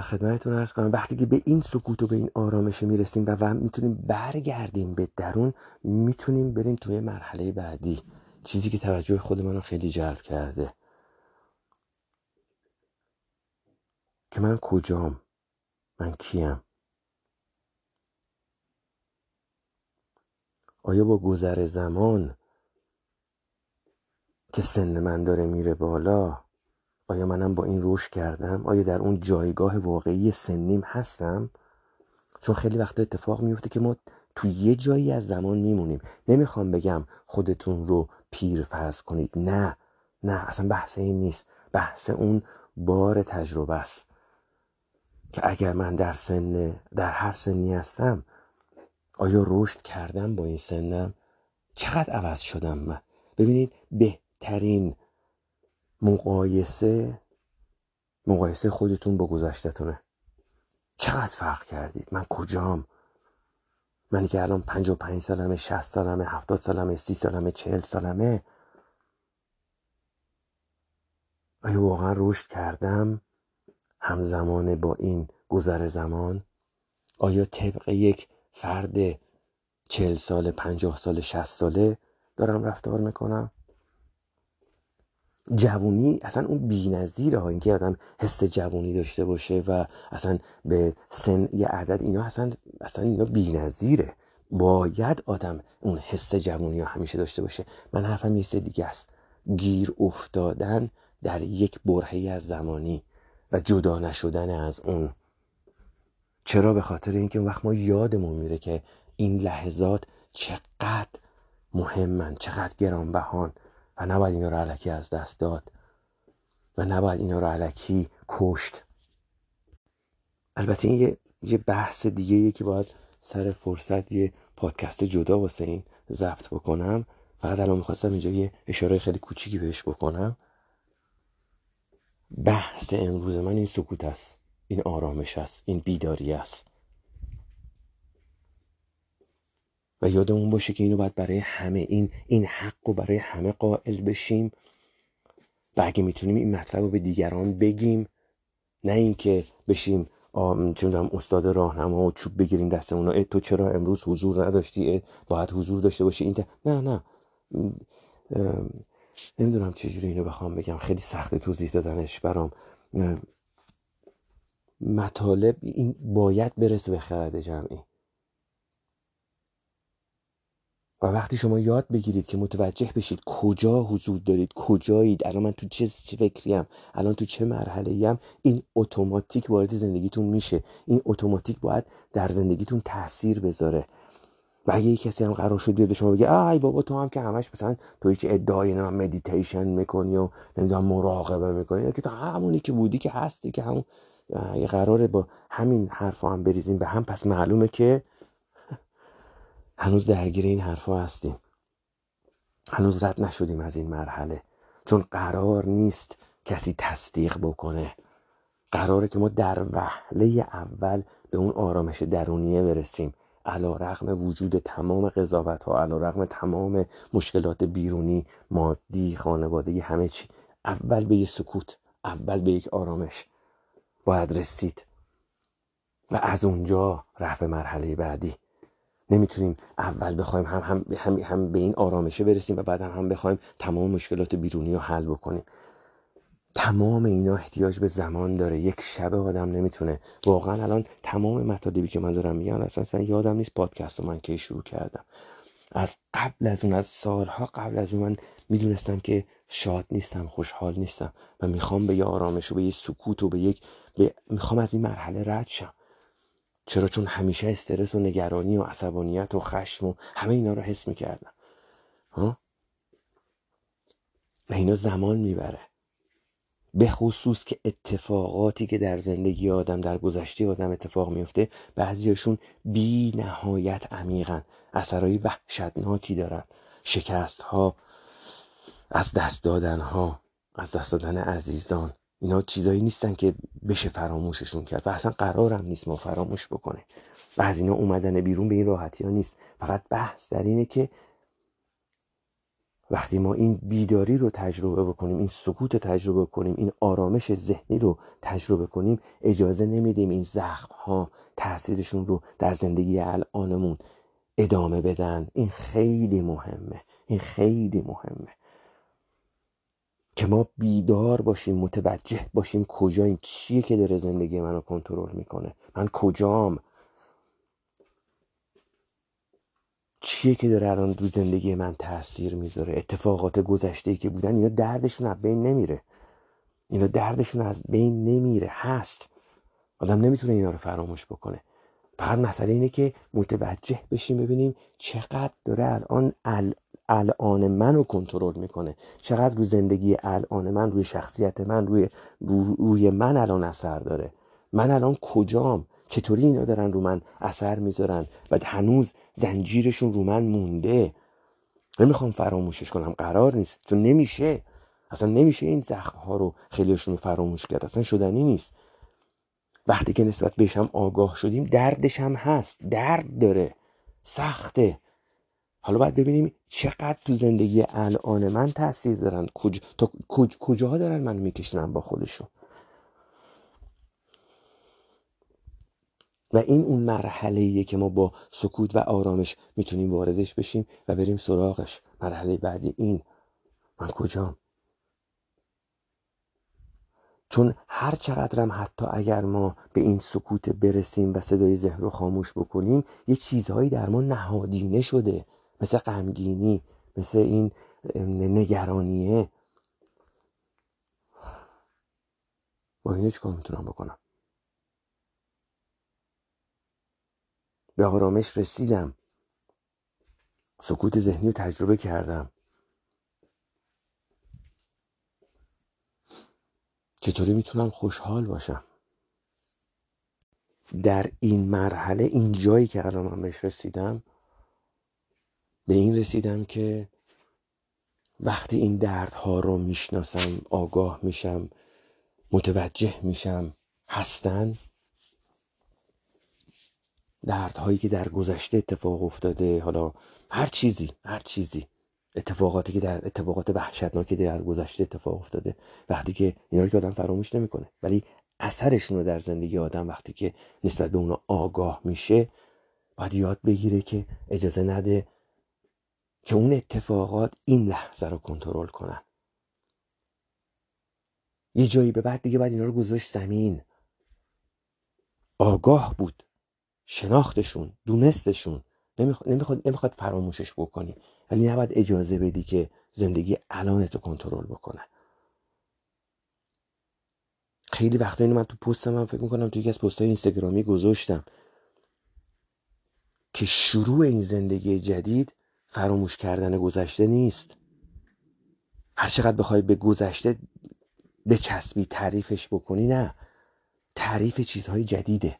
خدمتتون ارز کنم وقتی که به این سکوت و به این آرامش می‌رسیم و, و می‌تونیم برگردیم به درون می‌تونیم بریم توی مرحله بعدی. چیزی که توجه خود منو خیلی جلب کرده. که من کجام؟ من کیم؟ آیا با گذر زمان که سن من داره میره بالا آیا منم با این رشد کردم؟ آیا در اون جایگاه واقعی سنیم هستم؟ چون خیلی وقت اتفاق میفته که ما تو یه جایی از زمان میمونیم. نمی‌خوام بگم خودتون رو پیر فرض کنید. نه نه اصلا بحث این نیست. بحث اون بار تجربه است. که اگر من در سن در هر سنی هستم آیا رشد کردم با این سنم؟ چقدر عوض شدم من؟ ببینید بهترین مقایسه مقایسه خودتون با گذشتتونه. چقدر فرق کردید؟ من کجام؟ منی که الان پنج و پنج سالمه شست سالمه هفتاد سالمه سی سالمه چهل سالمه. آیا واقعا رشد کردم؟ همزمان با این گذر زمان؟ آیا طبق یک فرد چهل ساله پنجاه ساله شست ساله دارم رفتار می‌کنم؟ جوونی اصلا اون بی‌نظیره ها اینکه آدم حس جوونی داشته باشه و اصلا به سن یه عدد اینا اصلا اصلا اینا بی‌نظیره. باید آدم اون حس جوونی ها همیشه داشته باشه. من حرفم یه دیگه است. گیر افتادن در یک برهه از زمانی. و جدا نشدن از اون. چرا؟ به خاطر اینکه وقت ما یادمون میره که این لحظات چقدر مهمن چقدر گرانبهان و نباید اینا رو علکی از دست داد و نباید اینا رو علکی کشت. البته این یه, بحث دیگه که باید سر فرصت یه پادکست جدا واسه این ضبط بکنم. فقط الان می‌خواستم اینجا یه اشاره خیلی کوچیکی بهش بکنم. بحث امروز من این سکوت است این آرامش است این بیداری است. و یادمون باشه که اینو باید برای همه این این حق رو برای همه قائل بشیم. و اگه می‌تونیم این مطلب رو به دیگران بگیم نه اینکه بشیم چه استاد راهنما و چوب بگیریم دستمون تو چرا امروز حضور نداشتی؟ باید حضور داشته باشی این نه نه. نمی‌دونم چجوری اینو بخوام بگم. خیلی سخت توضیح دادنش. برام مطالب این باید برسه به خرد جمعی. و وقتی شما یاد بگیرید که متوجه بشید کجا حضور دارید کجایید الان من تو چه فکریم الان تو چه مرحله ام این اتوماتیک وارد زندگیتون میشه. این اتوماتیک باید در زندگیتون تاثیر بذاره. و اگه کسی هم قرار شد بیاد شما بگه ای بابا تو هم که همش مثلا توی که ادعای نه مدیتیشن می‌کنی و نمی‌دونم مراقبه می‌کنی که تو همونی که بودی که هستی که همون اگه قراره با همین حرفا هم بریزیم به هم. پس معلومه که هنوز درگیر این حرفا هستیم. هنوز رد نشدیم از این مرحله. چون قرار نیست کسی تصدیق بکنه. قراره که ما در وهله اول به اون آرامش درونیه برسیم. علا رغم وجود تمام قضاوت ها علا رغم تمام مشکلات بیرونی مادی خانوادگی همه چی. اول به یه سکوت اول به یک آرامش. باید رسید. و از اونجا رفت به مرحله بعدی. نمی‌تونیم اول بخوایم هم, هم, هم, هم به این آرامشه برسیم و بعد هم, هم بخوایم تمام مشکلات بیرونی رو حل بکنیم. تمام اینا احتیاج به زمان داره. یک شب آدم نمی‌تونه. واقعا الان تمام مطالبی که من دارم میگم اصلا یادم نیست پادکست من که شروع کردم. از قبل از اون از سالها قبل از اون من می‌دونستم که شاد نیستم خوشحال نیستم و می‌خوام به یه آرامش و به یه سکوت و به یک می‌خوام از این مرحله رد شم. چرا؟ چون همیشه استرس و نگرانی و عصبانیت و خشم و همه اینا رو حس می‌کردم. ها؟ و اینا زمان می‌بره. به خصوص که اتفاقاتی که در زندگی آدم در گذشته آدم اتفاق میفته بعضیاشون بی نهایت عمیقن. اثرهای وحشتناکی دارن. شکست ها از دست دادن ها از دست دادن عزیزان. اینا چیزایی نیستن که بشه فراموششون کرد و اصلا قرارم نیست ما فراموش بکنه. بعد اینا اومدن بیرون به این راحتی ها نیست. فقط بحث در اینه که وقتی ما این بیداری رو تجربه بکنیم این سکوت رو تجربه کنیم این آرامش ذهنی رو تجربه کنیم اجازه نمیدیم این زخم ها تاثیرشون رو در زندگی الانمون ادامه بدن. این خیلی مهمه. این خیلی مهمه. که ما بیدار باشیم متوجه باشیم کجاییم چیه که داره زندگی منو کنترل می‌کنه. من کجام؟ چیه که داره الان رو زندگی من تاثیر می‌ذاره؟ اتفاقات گذشته که بودن اینا دردشون از بین نمیره. اینا دردشون از بین نمیره. هست. آدم نمی‌تونه اینا رو فراموش بکنه. فقط مسئله اینه که متوجه بشیم ببینیم چقدر داره الان ال... الان من رو کنترل می‌کنه. چقدر رو زندگی الان من روی شخصیت من روی روی من الان اثر داره. من الان کجام؟ چطوری اینا دارن رو من اثر می‌ذارن؟ و هنوز زنجیرشون رو من مونده. نمی‌خوام فراموشش کنم. قرار نیست. چون نمیشه. اصلا نمیشه این زخم ها رو خیلیشون رو فراموش کرد. اصلا شدنی نیست. وقتی که نسبت بهش هم آگاه شدیم دردش هم هست. درد داره. سخته. حالا باید ببینیم چقدر تو زندگی الان من تاثیر دارن. کج... کج... کجاها دارن من میکشنن با خودشون؟ و این اون مرحله که ما با سکوت و آرامش می‌تونیم واردش بشیم و بریم سراغش. مرحله بعدی این. من کجام؟ چون هر چقدرم حتی اگر ما به این سکوت برسیم و صدای ذهن رو خاموش بکنیم یه چیزهایی در ما نهادینه شده. مثل غمگینی مثل این نگرانیه. با اینه چیکار می‌تونم بکنم؟ به آرامش رسیدم. سکوت ذهنی رو تجربه کردم. چطوری می‌تونم خوشحال باشم؟ در این مرحله این جایی که الان من بهش رسیدم به این رسیدم که وقتی این دردها رو می‌شناسم آگاه میشم متوجه میشم هستن. دردهایی که در گذشته اتفاق افتاده حالا هر چیزی هر چیزی. اتفاقاتی که در اتفاقات وحشتناکی در گذشته اتفاق افتاده وقتی که اینا رو که آدم فراموش نمی‌کنه. ولی اثرشون رو در زندگی آدم وقتی که نسبت به اونا آگاه میشه باید یاد بگیره که اجازه نده که اون اتفاقات این لحظه رو کنترل کنن. یه جایی به بعد دیگه باید اینا رو گذاشت زمین. آگاه بود. شناختشون دونستشون. نمی‌خواد, نمی‌خواد, نمی‌خواد فراموشش بکنی. ولی نباید اجازه بدی که زندگی الانتو کنترل بکنه. خیلی وقتا اینو من تو پستم من فکر می‌کنم تو یکی از پستهای اینستاگرامی گذاشتم. که شروع این زندگی جدید فراموش کردن گذشته نیست. هر چقدر بخوای به گذشته به چسبی تعریفش بکنی نه. تعریف چیزهای جدیده.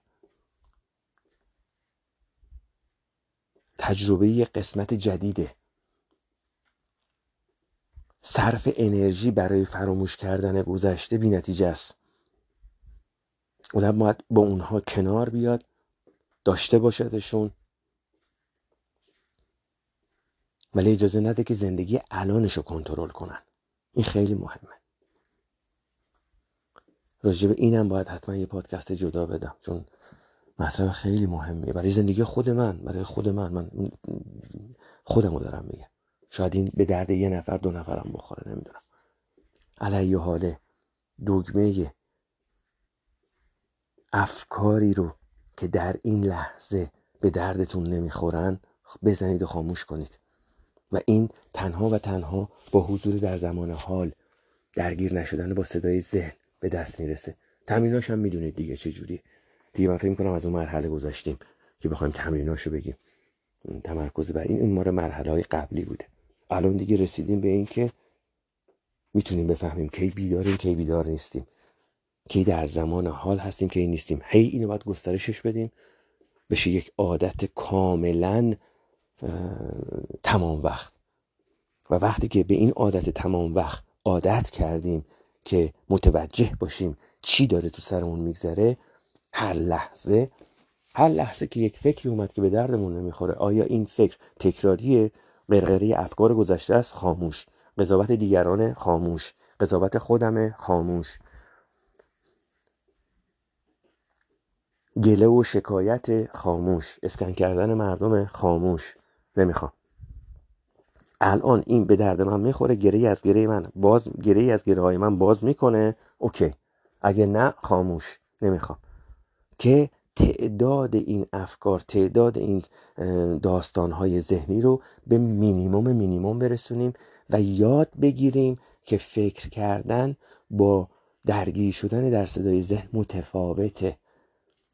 تجربه قسمت جدیده. صرف انرژی برای فراموش کردن گذشته بی نتیجه است. اون باید با اونها کنار بیاد داشته باشدشون. ولی اجازه نده که زندگی الانش رو کنترل کنن. این خیلی مهمه. راجع به اینم باید حتما یه پادکست جدا بدم چون مطلب خیلی مهمیه. برای زندگی خود من برای خود من من خودم رو دارم میگم. شاید این به درد یه نفر دو نفرم بخوره نمی‌دونم. علیه حاله دگمه افکاری رو که در این لحظه به دردتون نمی‌خورن بزنید و خاموش کنید. و این تنها و تنها با حضور در زمان حال درگیر نشدن با صدای ذهن به دست می‌رسه. تمریناش هم می‌دونید دیگه چه جوری دیگه من فکر کنم از اون مرحله گذشتیم که بخوایم تمریناشو بگیم. تمرکز بر این این مرحله های قبلی بوده. الان دیگه رسیدیم به این که می‌تونیم بفهمیم کی بیداریم کی بیدار نیستیم. کی در زمان حال هستیم کی نیستیم. هی اینو باید گسترشش بدیم. بشه یک عادت کاملا تمام وقت. و وقتی که به این عادت تمام وقت عادت کردیم که متوجه باشیم چی داره تو سرمون میگذره هر لحظه هر لحظه که یک فکری اومد که به دردمون نمی‌خوره آیا این فکر تکراریه؟ غرغره افکار گذشته است خاموش. قضاوت دیگران خاموش. قضاوت خودم خاموش. گله و شکایت خاموش. اسکن کردن مردم خاموش. نمی‌خوام. الان این به درد من می‌خوره گره از گره من باز گره از گره های من باز می‌کنه. اوکی. اگه نه خاموش. نمی‌خوام. که تعداد این افکار تعداد این داستانهای ذهنی رو به مینیموم مینیموم برسونیم و یاد بگیریم که فکر کردن با درگیر شدن در صدای ذهن متفاوته.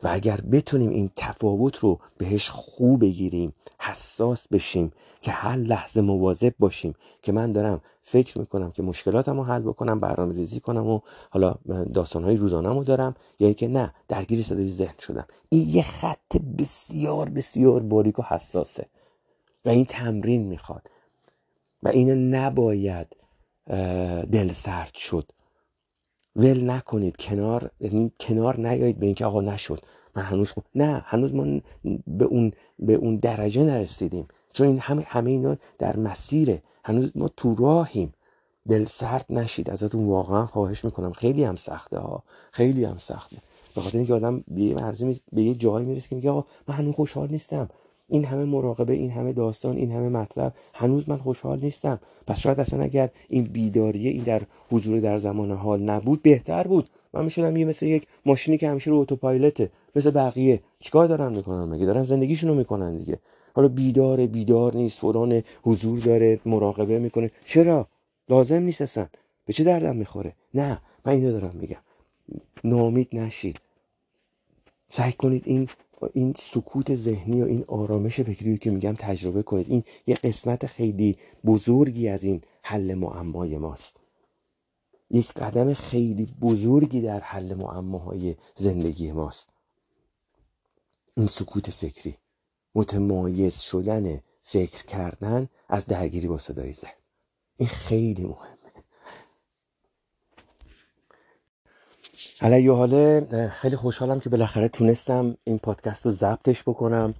و اگر بتونیم این تفاوت رو بهش خوب بگیریم حساس بشیم که هر لحظه مواظب باشیم که من دارم فکر می‌کنم که مشکلاتم رو حل بکنم برنامه ریزی کنم و حالا داستانهای روزانم رو دارم یا اینکه نه درگیر صدای ذهن شدم. این یه خط بسیار بسیار باریک و حساسه و این تمرین می‌خواد و اینو نباید دل سرد شد. ول نکنید کنار یعنی کنار نیایید به اینکه آقا نشد. من هنوز خوب نه هنوز ما به اون به اون درجه نرسیدیم. چون این همه همه اینا در مسیره. هنوز ما تو راهیم. دل سرد نشید. ازتون واقعا خواهش می‌کنم. خیلی هم سخته ها. خیلی هم سخته. به خاطر اینکه آدم به یه به یه جایی می‌رسه که میگه آقا من هنوز خوشحال نیستم. این همه مراقبه این همه داستان این همه مطلب هنوز من خوشحال نیستم. پس شاید اصلا اگر این بیداریه این در حضور در زمان حال نبود بهتر بود. من می‌شدم یه مثل یک ماشینی که همیشه رو اتوپایلته مثل بقیه. چیکار دارن می‌کنن مگه؟ دارن زندگیشونو می‌کنن دیگه. حالا بیداره بیدار نیست فلان حضور داره مراقبه می‌کنه. چرا؟ لازم نیست اصلا. به چه دردم می‌خوره؟ نه من اینو دارم میگم. نامید نشید. سعی کنید این این سکوت ذهنی و این آرامش فکری که میگم تجربه کنید. این یه قسمت خیلی بزرگی از این حل معمای ماست. یک قدم خیلی بزرگی در حل معماهای زندگی ماست. این سکوت فکری متمایز شدن فکر کردن از درگیری با صدای ذهن. این خیلی مهم. علیه حاله خیلی خوشحالم که بالاخره تونستم این پادکست رو ضبطش بکنم.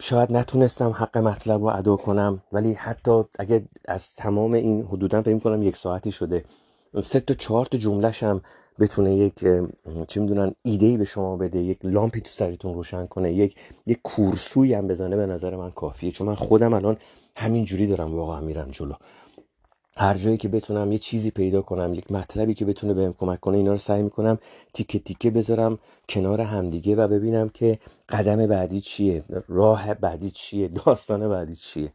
شاید نتونستم حق مطلب رو ادا کنم ولی حتی اگه از تمام این حدودا فکر کنم یک ساعتی شده. سه تا چهار تا جملهش هم بتونه یک چی می‌دونن ایده ای به شما بده یک لامپی تو سرتون روشن کنه یک یک کورسوی هم بزنه به نظر من کافیه. چون من خودم الان همین جوری دارم واقعا میرم جلو. هر جایی که بتونم یه چیزی پیدا کنم یک مطلبی که بتونه بهم کمک کنه اینا رو سعی می‌کنم تیکه تیکه بذارم کنار همدیگه و ببینم که قدم بعدی چیه راه بعدی چیه داستان بعدی چیه.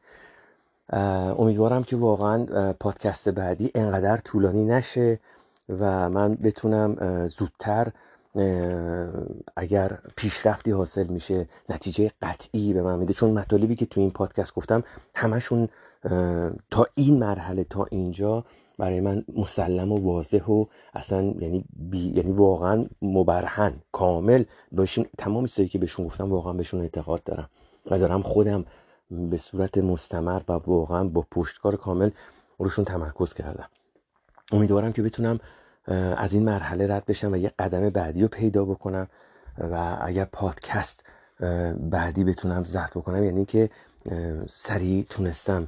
امیدوارم که واقعا پادکست بعدی انقدر طولانی نشه و من بتونم زودتر اگر پیشرفتی حاصل میشه نتیجه قطعی به من میده. چون مطالبی که تو این پادکست گفتم همشون تا این مرحله تا اینجا برای من مسلم و واضح و اصلا یعنی یعنی واقعا مبرهن کامل. بهشون تمام چیزایی که بهشون گفتم واقعا بهشون اعتقاد دارم و دارم خودم به صورت مستمر و واقعا با پشتکار کامل روشون تمرکز کردم. امیدوارم که بتونم از این مرحله رد بشم و یه قدم بعدی رو پیدا بکنم و اگر پادکست بعدی بتونم ضبط بکنم یعنی که سریع تونستم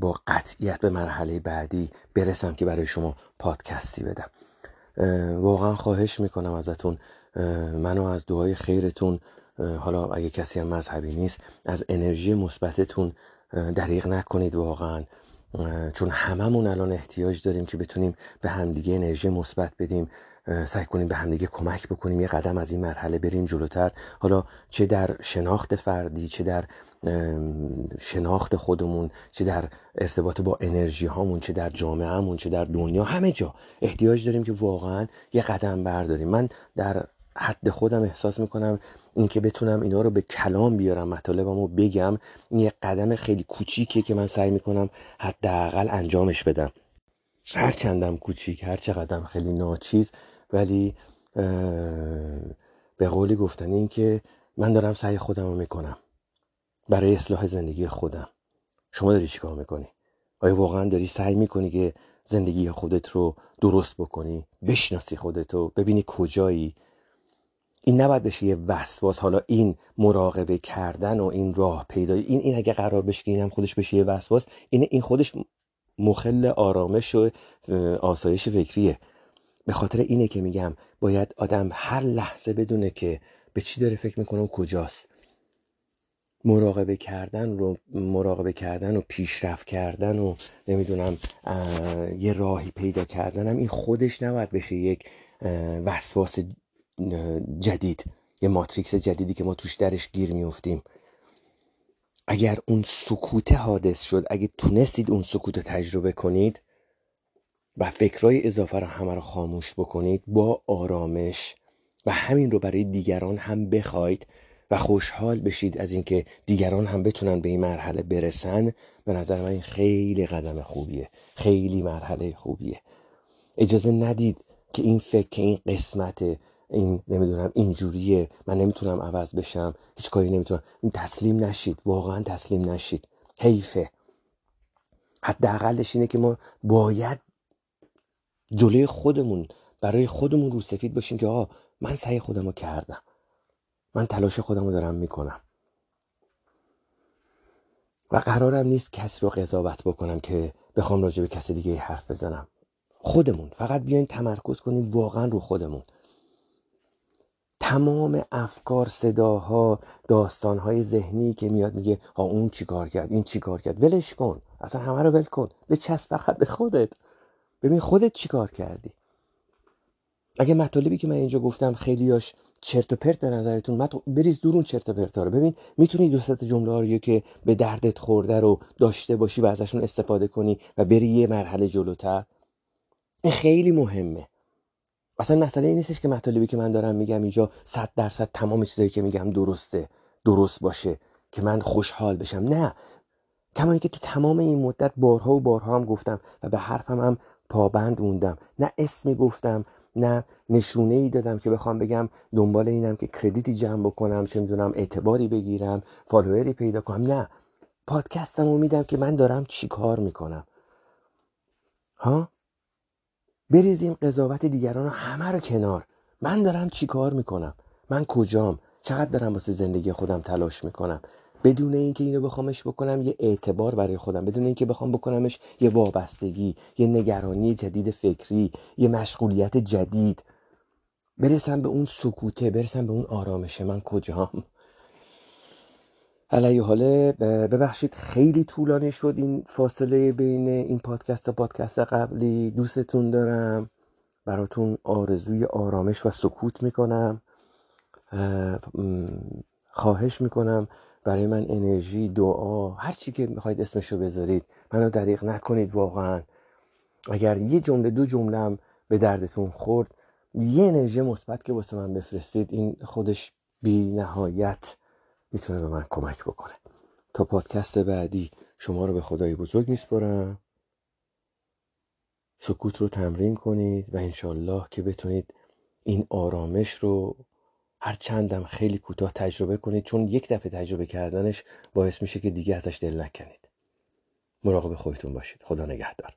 با قطعیت به مرحله بعدی برسم که برای شما پادکستی بدم. واقعا خواهش می‌کنم ازتون منو از دعای خیرتون حالا اگه کسی هم مذهبی نیست از انرژی مثبتتون دریغ نکنید واقعا. چون هممون الان احتیاج داریم که بتونیم به همدیگه انرژی مثبت بدیم سعی کنیم به همدیگه کمک بکنیم یه قدم از این مرحله بریم جلوتر. حالا چه در شناخت فردی چه در شناخت خودمون چه در ارتباط با انرژی هامون چه در جامعه همون چه در دنیا همه جا احتیاج داریم که واقعا یه قدم برداریم. من در حد خودم احساس می‌کنم اینکه بتونم اینا رو به کلام بیارم مطالبم رو بگم این یه قدم خیلی کوچیکیه که من سعی می‌کنم حداقل انجامش بدم. هر چندم کوچیک هر چقدرم خیلی ناچیز ولی به قولی گفتن این که من دارم سعی خودم رو می‌کنم. برای اصلاح زندگی خودم. شما داری چیکار می‌کنی؟ آیا واقعا داری سعی می‌کنی که زندگی خودت رو درست بکنی؟ بشناسی خودتو ببینی کجایی؟ این نباید بشه یه وسواس. حالا این مراقبه کردن و این راه پیدا این این اگه قرار بشه که اینم خودش بشه یه وسواس این این خودش مخل آرامش و آسایش فکریه. به خاطر اینه که میگم باید آدم هر لحظه بدونه که به چی داره فکر می‌کنه و کجاست. مراقبه کردن رو مراقبه کردن و پیشرفت کردن و نمی‌دونم یه راهی پیدا کردنم این خودش نباید بشه یک وسواس جدید یه ماتریکس جدیدی که ما توش درش گیر میفتیم اگر اون سکوت حادث شد اگه تونستید اون سکوت تجربه کنید و فکرهای اضافه رو همه رو خاموش بکنید با آرامش و همین رو برای دیگران هم بخواید و خوشحال بشید از اینکه دیگران هم بتونن به این مرحله برسن به نظر من خیلی قدم خوبیه. خیلی مرحله خوبیه. اجازه ندید که این فکر این قسمت این نمی‌دونم اینجوریه من نمی‌تونم عوض بشم هیچ کاری نمی‌تونم. تسلیم نشید واقعا تسلیم نشید. حیفه. حداقلش اینه که ما باید جلوی خودمون برای خودمون رو سفید باشیم که آقا من سعی خودم رو کردم. من تلاش خودم رو دارم می‌کنم. و قرارم نیست کسی رو قضاوت بکنم که بخوام راجع به کسی دیگه حرف بزنم. خودمون. فقط بیاین تمرکز کنیم واقعا رو خودمون. تمام افکار صداها داستانهای ذهنی که میاد میگه ها اون چیکار کرد این چیکار کرد؟ ولش کن. اصلا همه رو ول کن. به چسب فقط به خودت. ببین خودت چیکار کردی؟ اگه مطالبی که من اینجا گفتم خیلیاش چرت و پرت به نظرتون بریز دورون چرت و پرت رو. ببین می‌تونی دو ست جمله رو که به دردت خورده رو داشته باشی و ازشون استفاده کنی و بری یه مرحله جلوتر. این خیلی مهمه. اصلا مسئله این نیستش که مطالبی که من دارم میگم اینجا صد درصد تمام چیزایی که میگم درسته درست باشه که من خوشحال بشم. نه. کما اینکه تو تمام این مدت بارها و بارها هم گفتم و به حرفم هم پابند موندم. نه اسمی گفتم نه نشونه ای دادم که بخوام بگم دنبال اینم که کردیتی جمع بکنم چه می‌دونم اعتباری بگیرم فالووری پیدا کنم. نه. پادکستم رو میدم که من دارم چی کار می‌کنم. ها؟ بریزیم قضاوت دیگران رو همه رو کنار. من دارم چی کار می‌کنم؟ من کجام؟ چقدر دارم واسه زندگی خودم تلاش می‌کنم؟ بدون اینکه اینو بخوامش بکنم یه اعتبار برای خودم بدون اینکه بخوام بکنمش یه وابستگی یه نگرانی جدید فکری یه مشغولیت جدید. برسم به اون سکوته برسم به اون آرامشه من کجام؟ علیه حاله ببخشید خیلی طولانی شد این فاصله بین این پادکست و پادکست قبلی. دوستتون دارم. براتون آرزوی آرامش و سکوت می‌کنم. خواهش می‌کنم. برای من انرژی دعا هر چی که می‌خواید اسمشو بذارید. منو دریغ نکنید واقعا. اگر یه جمله دو جمله به دردتون خورد یه انرژی مثبت که واسه من بفرستید این خودش بی نهایت می‌تونه به من کمک بکنه. تا پادکست بعدی شما رو به خدای بزرگ میسپرم سکوت رو تمرین کنید و انشالله که بتونید این آرامش رو هر چندم خیلی کوتاه تجربه کنید چون یک دفعه تجربه کردنش باعث میشه که دیگه ازش دل نکنید. مراقب خودتون باشید. خدا نگهدار.